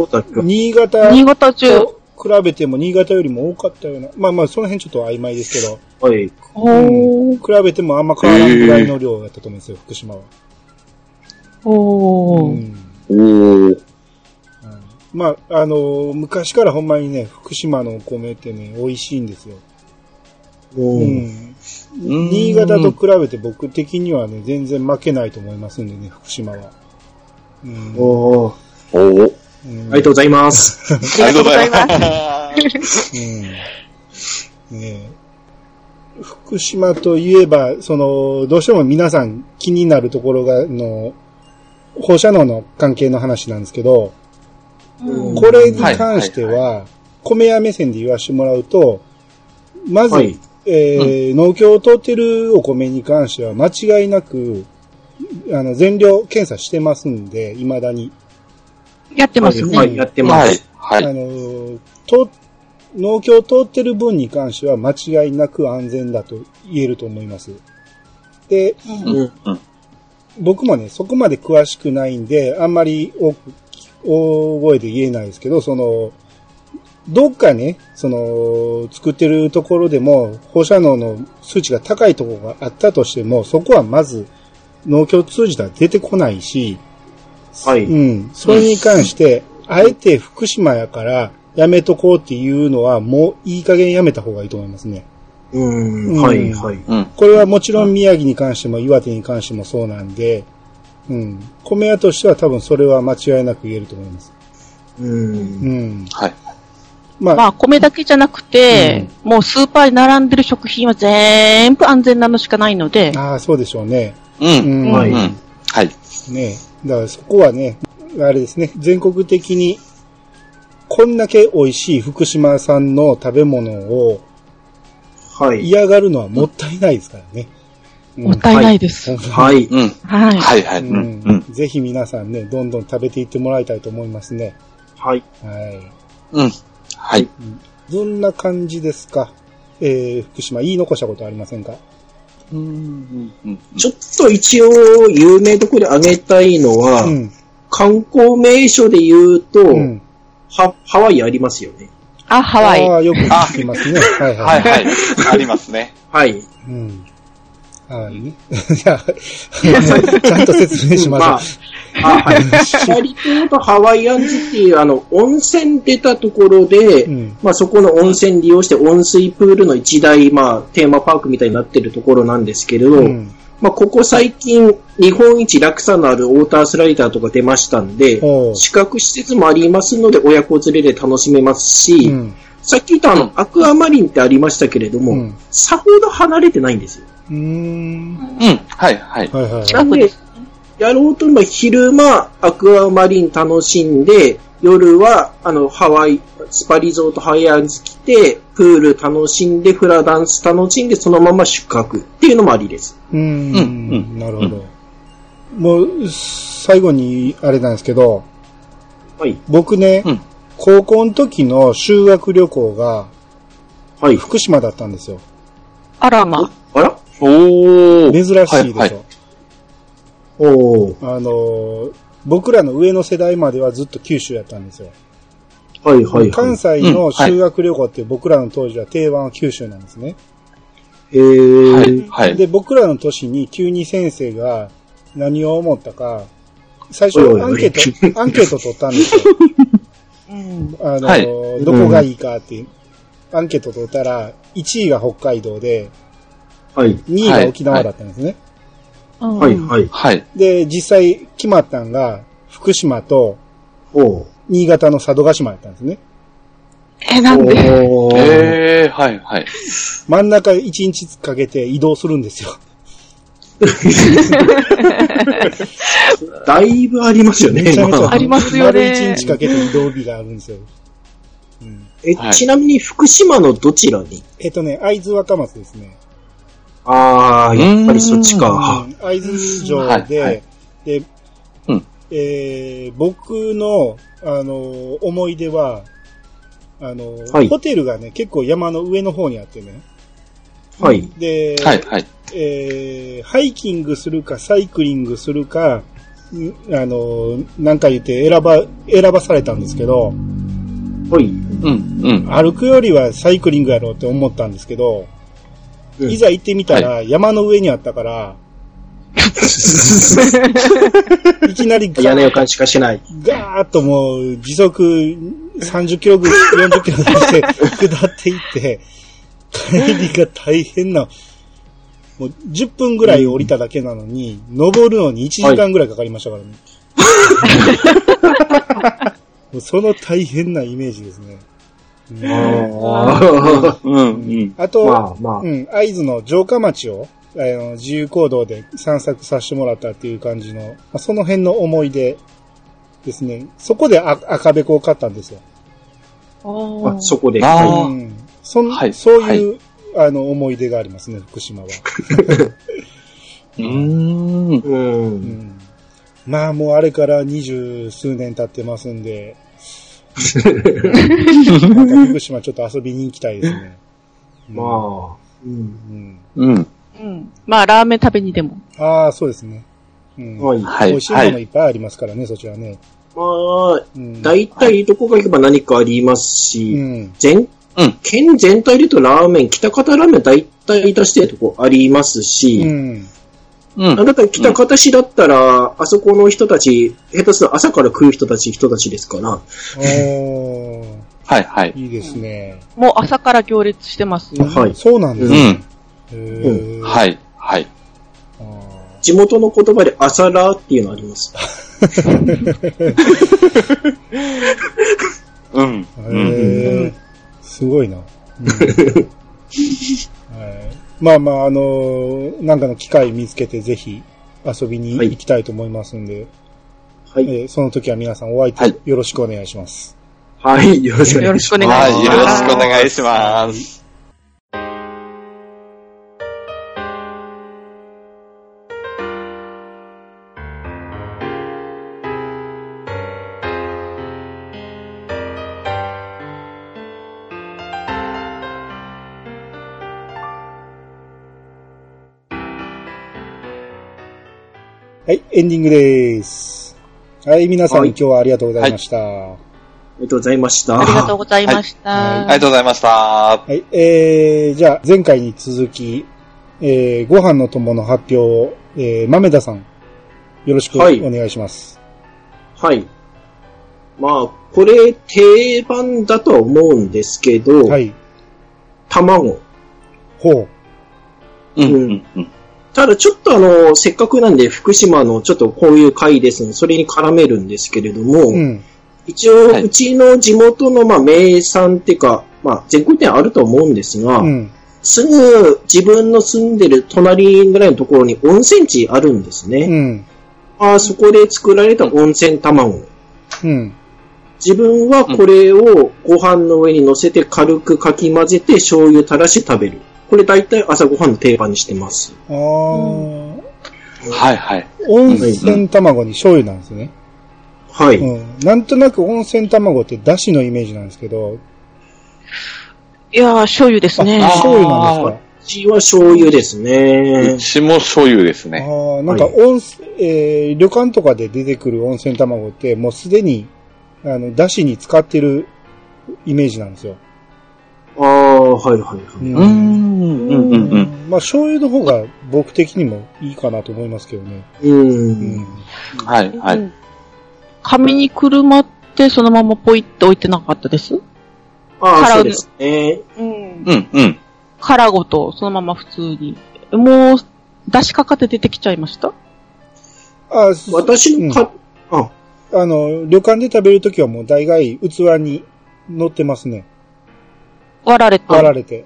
Speaker 1: 新潟
Speaker 2: 新潟中。
Speaker 1: と比べても新潟よりも多かったような。まあまあ、その辺ちょっと曖昧ですけど、
Speaker 4: はい。
Speaker 2: おー。
Speaker 1: 比べてもあんま変わらんぐらいの量やったと思うんですよ、福島は。
Speaker 2: おー。
Speaker 1: うん
Speaker 3: おー。
Speaker 1: まあ、あの昔からほんまにね、福島のお米ってね、美味しいんですよ。
Speaker 4: おー。
Speaker 1: うん。新潟と比べて僕的にはね、全然負けないと思いますんでね、福島は。うん。
Speaker 4: おー。
Speaker 3: おー。
Speaker 1: うん
Speaker 4: ありがとうございます。
Speaker 2: ありがとうございます。
Speaker 1: うん。ねえ福島といえば、その、どうしても皆さん気になるところが、の、放射能の関係の話なんですけど、
Speaker 4: うん
Speaker 1: これに関しては、米屋目線で言わせてもらうと、まず、
Speaker 4: はい
Speaker 1: えー農協を通ってるお米に関しては間違いなく、あの、全量検査してますんで、未だに。
Speaker 2: やってますね。
Speaker 4: はい、やって
Speaker 3: はい
Speaker 4: ます。。
Speaker 3: はい。
Speaker 1: あのー、と、農協を通ってる分に関しては間違いなく安全だと言えると思います。で、
Speaker 4: うん。
Speaker 1: 僕もね、そこまで詳しくないんで、あんまり大く大声で言えないですけど、その、どっかね、その、作ってるところでも、放射能の数値が高いところがあったとしても、そこはまず、農協通じたら出てこないし、
Speaker 4: はい。
Speaker 1: うん。それに関して、あえて福島やから、やめとこうっていうのは、もういい加減やめた方がいいと思いますね。
Speaker 4: うん。
Speaker 1: うん
Speaker 4: はい、はい。
Speaker 3: うん。
Speaker 1: これはもちろん宮城に関しても岩手に関してもそうなんで、うん。米屋としては多分それは間違いなく言えると思います。
Speaker 4: うん。
Speaker 1: うん。
Speaker 3: はい。
Speaker 1: まあ、
Speaker 2: まあ、米だけじゃなくて、もうスーパーに並んでる食品は全部安全なのしかないので、
Speaker 1: ああ、そうでしょうね。
Speaker 3: う。
Speaker 1: うんん。
Speaker 4: はい
Speaker 3: うん。はい。
Speaker 1: ねだからそこはね、あれですね、全国的に、こんだけ美味しい福島産の食べ物を
Speaker 4: はい。
Speaker 1: 嫌がるのはもったいないですからね。うん
Speaker 2: もったいないです。
Speaker 4: はい。
Speaker 3: うん。
Speaker 2: はい。
Speaker 3: はい、はい。
Speaker 1: う
Speaker 3: うんん。うん。
Speaker 1: ぜひ皆さんね、どんどん食べていってもらいたいと思いますね。
Speaker 4: はい。
Speaker 1: はい。
Speaker 3: うん。はい。
Speaker 1: どんな感じですか？えー、福島言い残したことありませんか？
Speaker 3: うん。うん。
Speaker 4: ちょっと一応、有名どころで挙げたいのは、
Speaker 1: うん。
Speaker 4: 観光名所で言うと、
Speaker 1: うん。
Speaker 4: は、ハワイありますよね。
Speaker 2: あ、ハワイ。
Speaker 1: ああ、よく聞きますね。はいは。
Speaker 3: はいい、はい。ありますね。
Speaker 4: はい。
Speaker 1: うん。はいね。いや、ちゃんと説明しま
Speaker 4: まあ
Speaker 1: し、
Speaker 4: あ、はい。割と言うとハワイアンズっていう、あの、温泉出たところで、
Speaker 1: うん
Speaker 4: まあそこの温泉利用して温水プールの一大、まあ、テーマパークみたいになってるところなんですけれど、
Speaker 1: ょう。うん。
Speaker 4: まあここ最近、日本一落差のあるウォータースライダーとか出ましたんで宿泊施設もありますので、親子連れで楽しめますし、
Speaker 1: うん。
Speaker 4: さっき言ったあの、アクアマリンってありましたけれども、
Speaker 1: うん
Speaker 4: さほど離れてないんですよ。
Speaker 1: うーん。
Speaker 3: うん。はい、はい。
Speaker 1: はいはい。
Speaker 2: 近くです。
Speaker 4: やろうと思えば昼間、アクアマリン楽しんで、夜は、あの、ハワイ、スパリゾートハイアンズ来て、プール楽しんで、フラダンス楽しんで、そのまま宿泊っていうのもありです。
Speaker 1: うー
Speaker 3: うん
Speaker 1: ん。なるほど。もう、最後に、あれなんですけど、
Speaker 4: はい。
Speaker 1: 僕ね
Speaker 3: うん、
Speaker 1: 高校の時の修学旅行が
Speaker 4: はい。
Speaker 1: 福島だったんですよ。
Speaker 2: あらま。
Speaker 4: あら？
Speaker 3: おー。
Speaker 1: 珍しいでしょ。
Speaker 3: はいはい
Speaker 4: おー。
Speaker 1: あのー、僕らの上の世代まではずっと九州やったんですよ。
Speaker 4: はいはいはい。
Speaker 1: 関西の修学旅行って僕らの当時は定番は九州なんですね。
Speaker 4: えー。
Speaker 3: はい、はい。
Speaker 1: で、僕らの年に急に先生が何を思ったか、最初
Speaker 4: おいおいおい
Speaker 1: アンケート、アンケート取ったんですよ。
Speaker 2: うん。
Speaker 1: あのー、
Speaker 3: はい
Speaker 1: どこがいいかって、アンケート取ったら、1位が北海道で、
Speaker 4: はい。
Speaker 1: 2位が沖縄だったんですね。
Speaker 4: はいはい。
Speaker 3: はい。
Speaker 1: で、実際決まったんが、福島と。新潟の佐渡島やったんですね。
Speaker 2: え、なんで？
Speaker 4: おー
Speaker 3: えー、はい、はい。
Speaker 1: 真ん中1日かけて移動するんですよ。
Speaker 4: だいぶありますよね。
Speaker 1: めちゃめちゃ。
Speaker 4: まあ
Speaker 2: ありますよね
Speaker 1: 丸1日かけて移動日があるんですよ。うん、
Speaker 4: え
Speaker 3: はい
Speaker 4: ちなみに福島のどちらに？
Speaker 1: えっとね、会津若松ですね。
Speaker 4: ああ、やっぱりそっちか。
Speaker 1: うん会津城
Speaker 3: はいは
Speaker 1: で
Speaker 3: い、
Speaker 1: で、
Speaker 3: うん
Speaker 1: えー僕の、あの、思い出は、あの、
Speaker 4: はい
Speaker 1: ホテルがね、結構山の上の方にあってね。
Speaker 4: はい。
Speaker 1: で、
Speaker 3: はい、はい。
Speaker 1: えーハイキングするか、サイクリングするか、んあの、なんか言って選ば、選ばされたんですけど、
Speaker 4: はい。
Speaker 3: うん、うん。
Speaker 1: 歩くよりはサイクリングやろうって思ったんですけど、
Speaker 4: うん
Speaker 1: いざ行ってみたら山の上にあったから、いきなりガ
Speaker 4: 嫌な予
Speaker 1: ー
Speaker 4: 感しかしない。
Speaker 1: ガーッともう時速30キロぐらい、40キロで 下っていって、帰りが大変な、もう10分ぐらい降りただけなのに、登るのに1時間ぐらいかかりましたからね。もうその大変なイメージですね。うん
Speaker 4: あ
Speaker 3: うん、うん。
Speaker 1: あと、
Speaker 4: まあまあ
Speaker 1: う。ん、会津の城下町を、あの、自由行動で散策させてもらったっていう感じの、まあ、その辺の思い出ですね。そこであ赤べこを買ったんですよ。
Speaker 4: あそこで。
Speaker 3: あー
Speaker 4: は
Speaker 1: うん。そん
Speaker 3: はい
Speaker 1: そういう、あの、思い出がありますね、福島は。
Speaker 3: うーん。
Speaker 4: い。う。
Speaker 1: うんん。まあ、もうあれから二十数年経ってますんで、なんか福島ちょっと遊びに行きたいですね。
Speaker 4: まあ。うん。
Speaker 1: うん。
Speaker 3: うん。
Speaker 2: うん。まあ、ラーメン食べにでも。
Speaker 1: ああ、そうですね。うん。
Speaker 4: はい。ま
Speaker 3: はい、
Speaker 1: 美味しいも
Speaker 3: はい。
Speaker 1: のいっぱいありますからね、そちらね。
Speaker 4: あ、
Speaker 1: うん。
Speaker 4: 大体どこか行けば何かありますし、
Speaker 1: うん。
Speaker 4: 全、
Speaker 3: うん。
Speaker 4: 県全体で言うとラーメン、北方ラーメン大体出してるとこありますし、
Speaker 1: うん。
Speaker 3: うん。
Speaker 4: だから北方市だったら、あそこの人たち、下手すると朝から食う人たち、人たちですから、
Speaker 1: おー、
Speaker 3: はい、はい。
Speaker 1: いいですね。
Speaker 2: もう朝から行列してます。
Speaker 4: はい
Speaker 1: そうなんですね。
Speaker 3: うん。はい、はい。
Speaker 1: あ
Speaker 4: 地元の言葉で朝ラーっていうのあります。
Speaker 3: うん。
Speaker 1: ー
Speaker 3: うん。
Speaker 1: へーすごいな。うん はいまあまあ、あのーなんかの機会見つけてぜひ遊びに行きたいと思いますんで、
Speaker 4: はい。
Speaker 1: えーその時は皆さんお相
Speaker 3: はい
Speaker 1: 手よろしくお願いします。
Speaker 4: はい。よろしくお
Speaker 2: よろしくお
Speaker 4: 願いします。
Speaker 3: はいい、
Speaker 2: 願します。
Speaker 3: よろしくお願いします。
Speaker 1: エンディングです。はい、皆さん、
Speaker 4: はい
Speaker 1: 今日はありがとうございました。
Speaker 4: ありがとうございました。
Speaker 2: ありがとうございました。
Speaker 1: はい
Speaker 3: ありがとうございました。
Speaker 1: はい、えー、じゃあ、前回に続き、えー、ご飯の友の発表を、えー、豆田さん、よろしくお
Speaker 4: はい
Speaker 1: 願いします。
Speaker 4: はい。まあ、これ定番だとは思うんですけど、
Speaker 1: はい。
Speaker 4: 卵。
Speaker 1: ほう。
Speaker 3: うん、うん、うん。
Speaker 4: ただちょっとあの、せっかくなんで福島のちょっとこういう回ですね、それに絡めるんですけれども、
Speaker 1: うん。
Speaker 4: 一応、
Speaker 3: はいう
Speaker 4: ちの地元のまあ名産っていうか、まあ全国店あると思うんですが、
Speaker 1: うん。
Speaker 4: すぐ自分の住んでる隣ぐらいのところに温泉地あるんですね。
Speaker 1: うん。
Speaker 4: あそこで作られた温泉卵。
Speaker 1: うん。
Speaker 4: 自分はこれをご飯の上に乗せて軽くかき混ぜて醤油垂らして食べる。これ大体朝ごはんの定番にしてます。
Speaker 1: あー、
Speaker 3: はい、はい。
Speaker 1: 温泉卵に醤油なんですね。
Speaker 4: はい。
Speaker 1: うん。なんとなく温泉卵って出汁のイメージなんですけど、
Speaker 2: いやー、醤油ですね
Speaker 1: あ。醤油なん
Speaker 4: うちは醤油です
Speaker 3: う
Speaker 4: ね。
Speaker 3: ちも醤油です
Speaker 1: ですか
Speaker 3: ね。
Speaker 1: ああ、なんか温泉、えー、旅館とかで出てくる温泉卵ってもうすでに、あの、出汁に使ってるイメージなんですよ。
Speaker 4: ああ、はいはいはい。
Speaker 1: うん
Speaker 3: うーん、うん、うん、うん。
Speaker 1: まあ、醤油の方が僕的にもいいかなと思いますけどね。
Speaker 4: う。
Speaker 1: うんん。
Speaker 3: はい、はい。
Speaker 2: うん紙にくるまってそのままポイって置いてなかったです？
Speaker 4: ああ、
Speaker 2: 辛
Speaker 4: そうですね。
Speaker 2: うん。
Speaker 3: うん、うん。
Speaker 2: 殻ごとそのまま普通に。もう、出しかかって出てきちゃいました？
Speaker 1: あそ
Speaker 4: 私のか、あ、
Speaker 1: あの、旅館で食べるときはもう大概器に乗ってますね。
Speaker 2: 割られて。
Speaker 1: 割られて。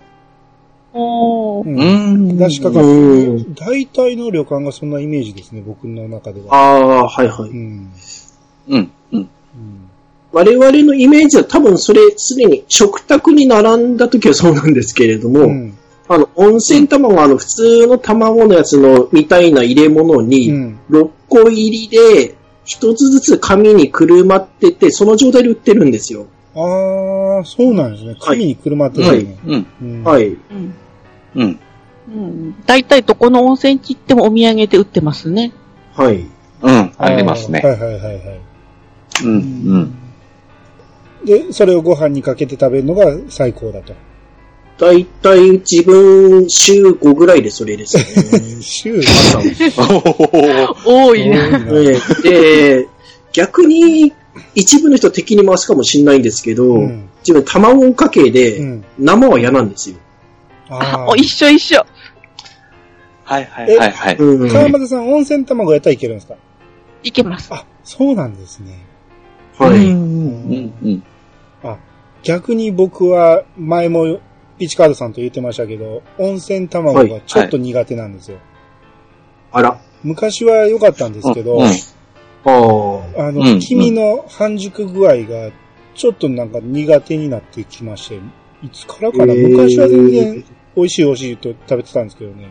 Speaker 1: う。
Speaker 3: うんん。
Speaker 1: 出しかか
Speaker 4: う
Speaker 1: って。大体の旅館がそんなイメージですね、僕の中では。
Speaker 4: ああ、はいはい。
Speaker 1: うん。
Speaker 3: うん、うん。
Speaker 1: うん
Speaker 4: 我々のイメージは多分それすでに食卓に並んだ時はそうなんですけれども、
Speaker 1: うん。
Speaker 4: あの、温泉卵、あの、普通の卵のやつのみたいな入れ物
Speaker 1: う
Speaker 4: に、
Speaker 1: ん。
Speaker 4: 6個入りで、一つずつ紙にくるまってて、その状態で売ってるんですよ。
Speaker 1: ああ、そうなんですね。紙にくるまってるね。
Speaker 3: うん。
Speaker 1: うん
Speaker 4: はい。
Speaker 2: うん。
Speaker 3: うん。
Speaker 2: うん。大体どこの温泉地行ってもお土産で売ってますね。
Speaker 4: はい。
Speaker 3: うん。ありますね
Speaker 1: は。いはいはいはい。
Speaker 3: うん。うん。
Speaker 1: で、それをご飯にかけて食べるのが最高だと。
Speaker 4: 大体自分週5ぐらいでそれですね。
Speaker 1: 週
Speaker 2: 多
Speaker 1: 多いな
Speaker 4: ええで、逆に一部の人は敵に回すかもしれないんですけど、
Speaker 1: うん
Speaker 4: 自分卵かけ
Speaker 1: う
Speaker 4: で
Speaker 1: ん。
Speaker 4: 生は嫌なんですよ。
Speaker 1: あ
Speaker 2: あ、一緒一緒。
Speaker 3: はいはいはいはい。
Speaker 4: うん
Speaker 1: あ。川又さん、温泉卵やったらいけるんですか？
Speaker 2: いけます。
Speaker 1: あ、そうなんですね。
Speaker 4: はい。
Speaker 3: うん。うん。
Speaker 1: 逆に僕は前もピチカードさんと言ってましたけど、温泉卵がちょっと苦手なんですよ。
Speaker 4: あら。
Speaker 1: 昔は良かったんですけど、
Speaker 3: うん。
Speaker 4: ああ。
Speaker 1: あの、
Speaker 3: うん
Speaker 1: 黄身の半熟具合がちょっとなんか苦手になってきまして、いつからかな、
Speaker 4: へー
Speaker 1: 昔は全然美味しい美味しいと食べてたんですけどね。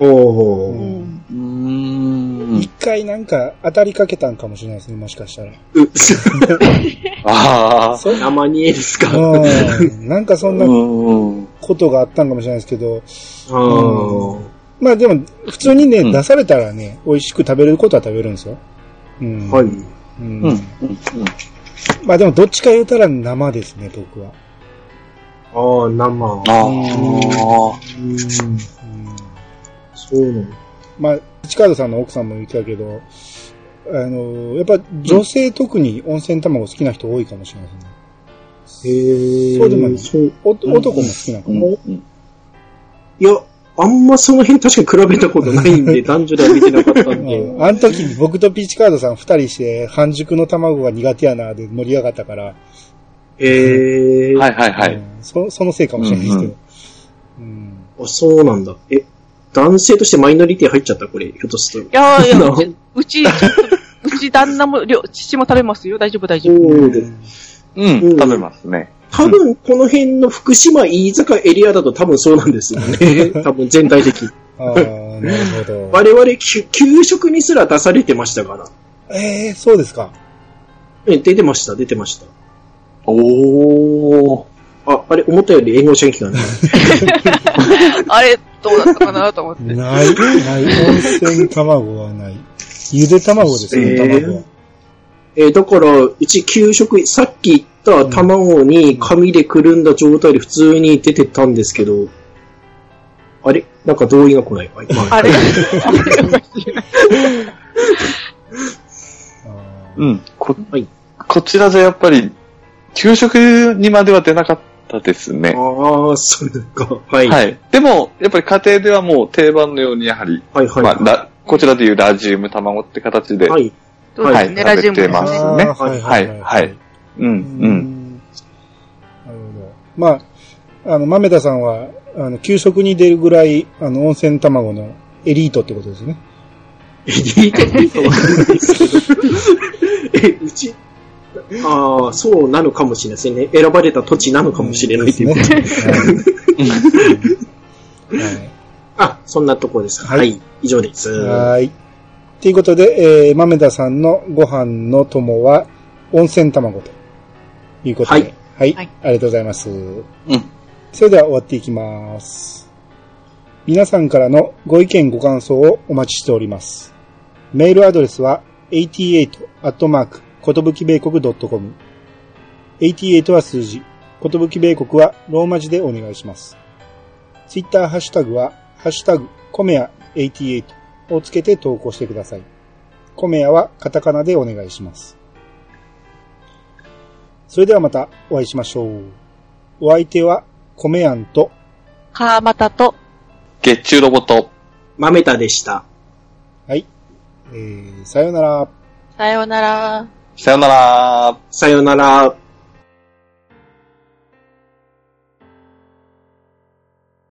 Speaker 4: お
Speaker 1: う
Speaker 4: ー
Speaker 2: うん。
Speaker 3: うーん
Speaker 1: 一。回なんか当たりかけたんかもしれないですね、もしかしたら。
Speaker 4: う
Speaker 3: ああ。
Speaker 1: そ
Speaker 4: 生煮えですか？あ
Speaker 1: うん。なんかそんな
Speaker 3: うん。
Speaker 1: ことがあったんかもしれないですけど、
Speaker 4: あ。
Speaker 1: まあでも、普通にね、
Speaker 3: うん
Speaker 1: 出されたらね、美味しく食べれることは食べるんですよ。うん。
Speaker 4: はい。
Speaker 1: うん
Speaker 3: うん。うん。
Speaker 1: まあでも、どっちか言うたら生ですね、僕は。
Speaker 4: ああ、生。
Speaker 3: ああ。
Speaker 4: うん。
Speaker 1: うん。
Speaker 4: そうなの。
Speaker 1: まあ、チカードさんの奥さんも言ってたけど、あの、やっぱ女性特に温泉卵好きな人多いかもしれないですね。
Speaker 4: へえ。
Speaker 1: そうでもない
Speaker 4: そう。
Speaker 1: お男も好きなのかな。
Speaker 3: うん。うん
Speaker 4: いや、あんまその辺確かに比べたことないんで、男女では見てなかったんで。
Speaker 1: うんあの時に僕とピーチカードさん二人して、半熟の卵が苦手やなで盛り上がったから、
Speaker 4: へえ。
Speaker 3: はいはいはい。
Speaker 1: うんそそのせいかもしれないですけど。うん
Speaker 4: あ、そうなんだ。え、男性としてマイノリティ入っちゃった？これ、ひょっとする
Speaker 2: いやいや
Speaker 4: な、
Speaker 2: うち、うち旦那も、両父も食べますよ。大丈夫大丈
Speaker 4: と。
Speaker 2: 夫。
Speaker 4: そうです。
Speaker 3: うん。食べますね。
Speaker 4: 多分、この辺の福島飯坂エリアだと多分そうなんですよね。多分全体的。
Speaker 1: ああ、なるほど。
Speaker 4: 我々、きゅ給食にすら出されてましたから。
Speaker 1: ええそうですか。
Speaker 4: え、出てました、出てました。
Speaker 3: おー。
Speaker 4: あ、あれ、思ったより援護射撃がない。
Speaker 2: あれ、どうだったかなと思って。
Speaker 1: ない、ない、温泉卵はない。ゆで卵ですね、
Speaker 4: えー
Speaker 1: 卵は。
Speaker 4: えーだから、うち給食、さっき言った卵に紙でくるんだ状態で普通に出てたんですけど、あれ？なんか同意が来ない。はいまあ
Speaker 2: あれ？
Speaker 3: うん。こ
Speaker 4: はい、
Speaker 3: こちらじゃやっぱり、給食にまでは出なかったですね。
Speaker 4: ああ、そうか。はい。はい、
Speaker 3: はい。でも、やっぱり家庭ではもう定番のようにやはり、
Speaker 4: はい、
Speaker 3: まあ、ラこちらでいうラジウム卵って形で、
Speaker 4: はい。
Speaker 3: はい
Speaker 2: ラジウムです
Speaker 3: 食べて
Speaker 2: ね。
Speaker 3: ますね
Speaker 1: はい
Speaker 3: はいはいうん、
Speaker 1: う
Speaker 3: うん。
Speaker 1: ん。なるほど。まあ、あの、豆田さんは、あの、給食に出るぐらい、あの、温泉卵のエリートってことですね。
Speaker 4: エリートって言うとわかんないですけど。え、うち、ああ、そうなのかもしれないですね。選ばれた土地なのかもしれないということで。
Speaker 1: ですね。はい
Speaker 4: あ、そんなとこです。
Speaker 1: はい
Speaker 4: はい。以上です。
Speaker 1: はい。はい。ということで、えー、豆田さんのご飯の友は、温泉卵ということで。
Speaker 4: はい。
Speaker 1: はい。
Speaker 2: はい
Speaker 1: ありがとうございます。
Speaker 3: うん。
Speaker 1: それでは終わっていきます。皆さんからのご意見ご感想をお待ちしております。メールアドレスは88アットマークことぶき米国 .com 88は数字、ことぶき米国はローマ字でお願いします。ツイッターハッシュタグは、ハッシュタグ、コメヤ88をつけて投稿してください。コメヤはカタカナでお願いします。それではまたお会いしましょう。お相手は、コメヤンと、
Speaker 2: 川又と、
Speaker 3: 月中ロボット。
Speaker 4: 豆田でした。
Speaker 1: はい。えー、さようなら。
Speaker 2: さようなら。
Speaker 3: さよなら。
Speaker 4: さよなら。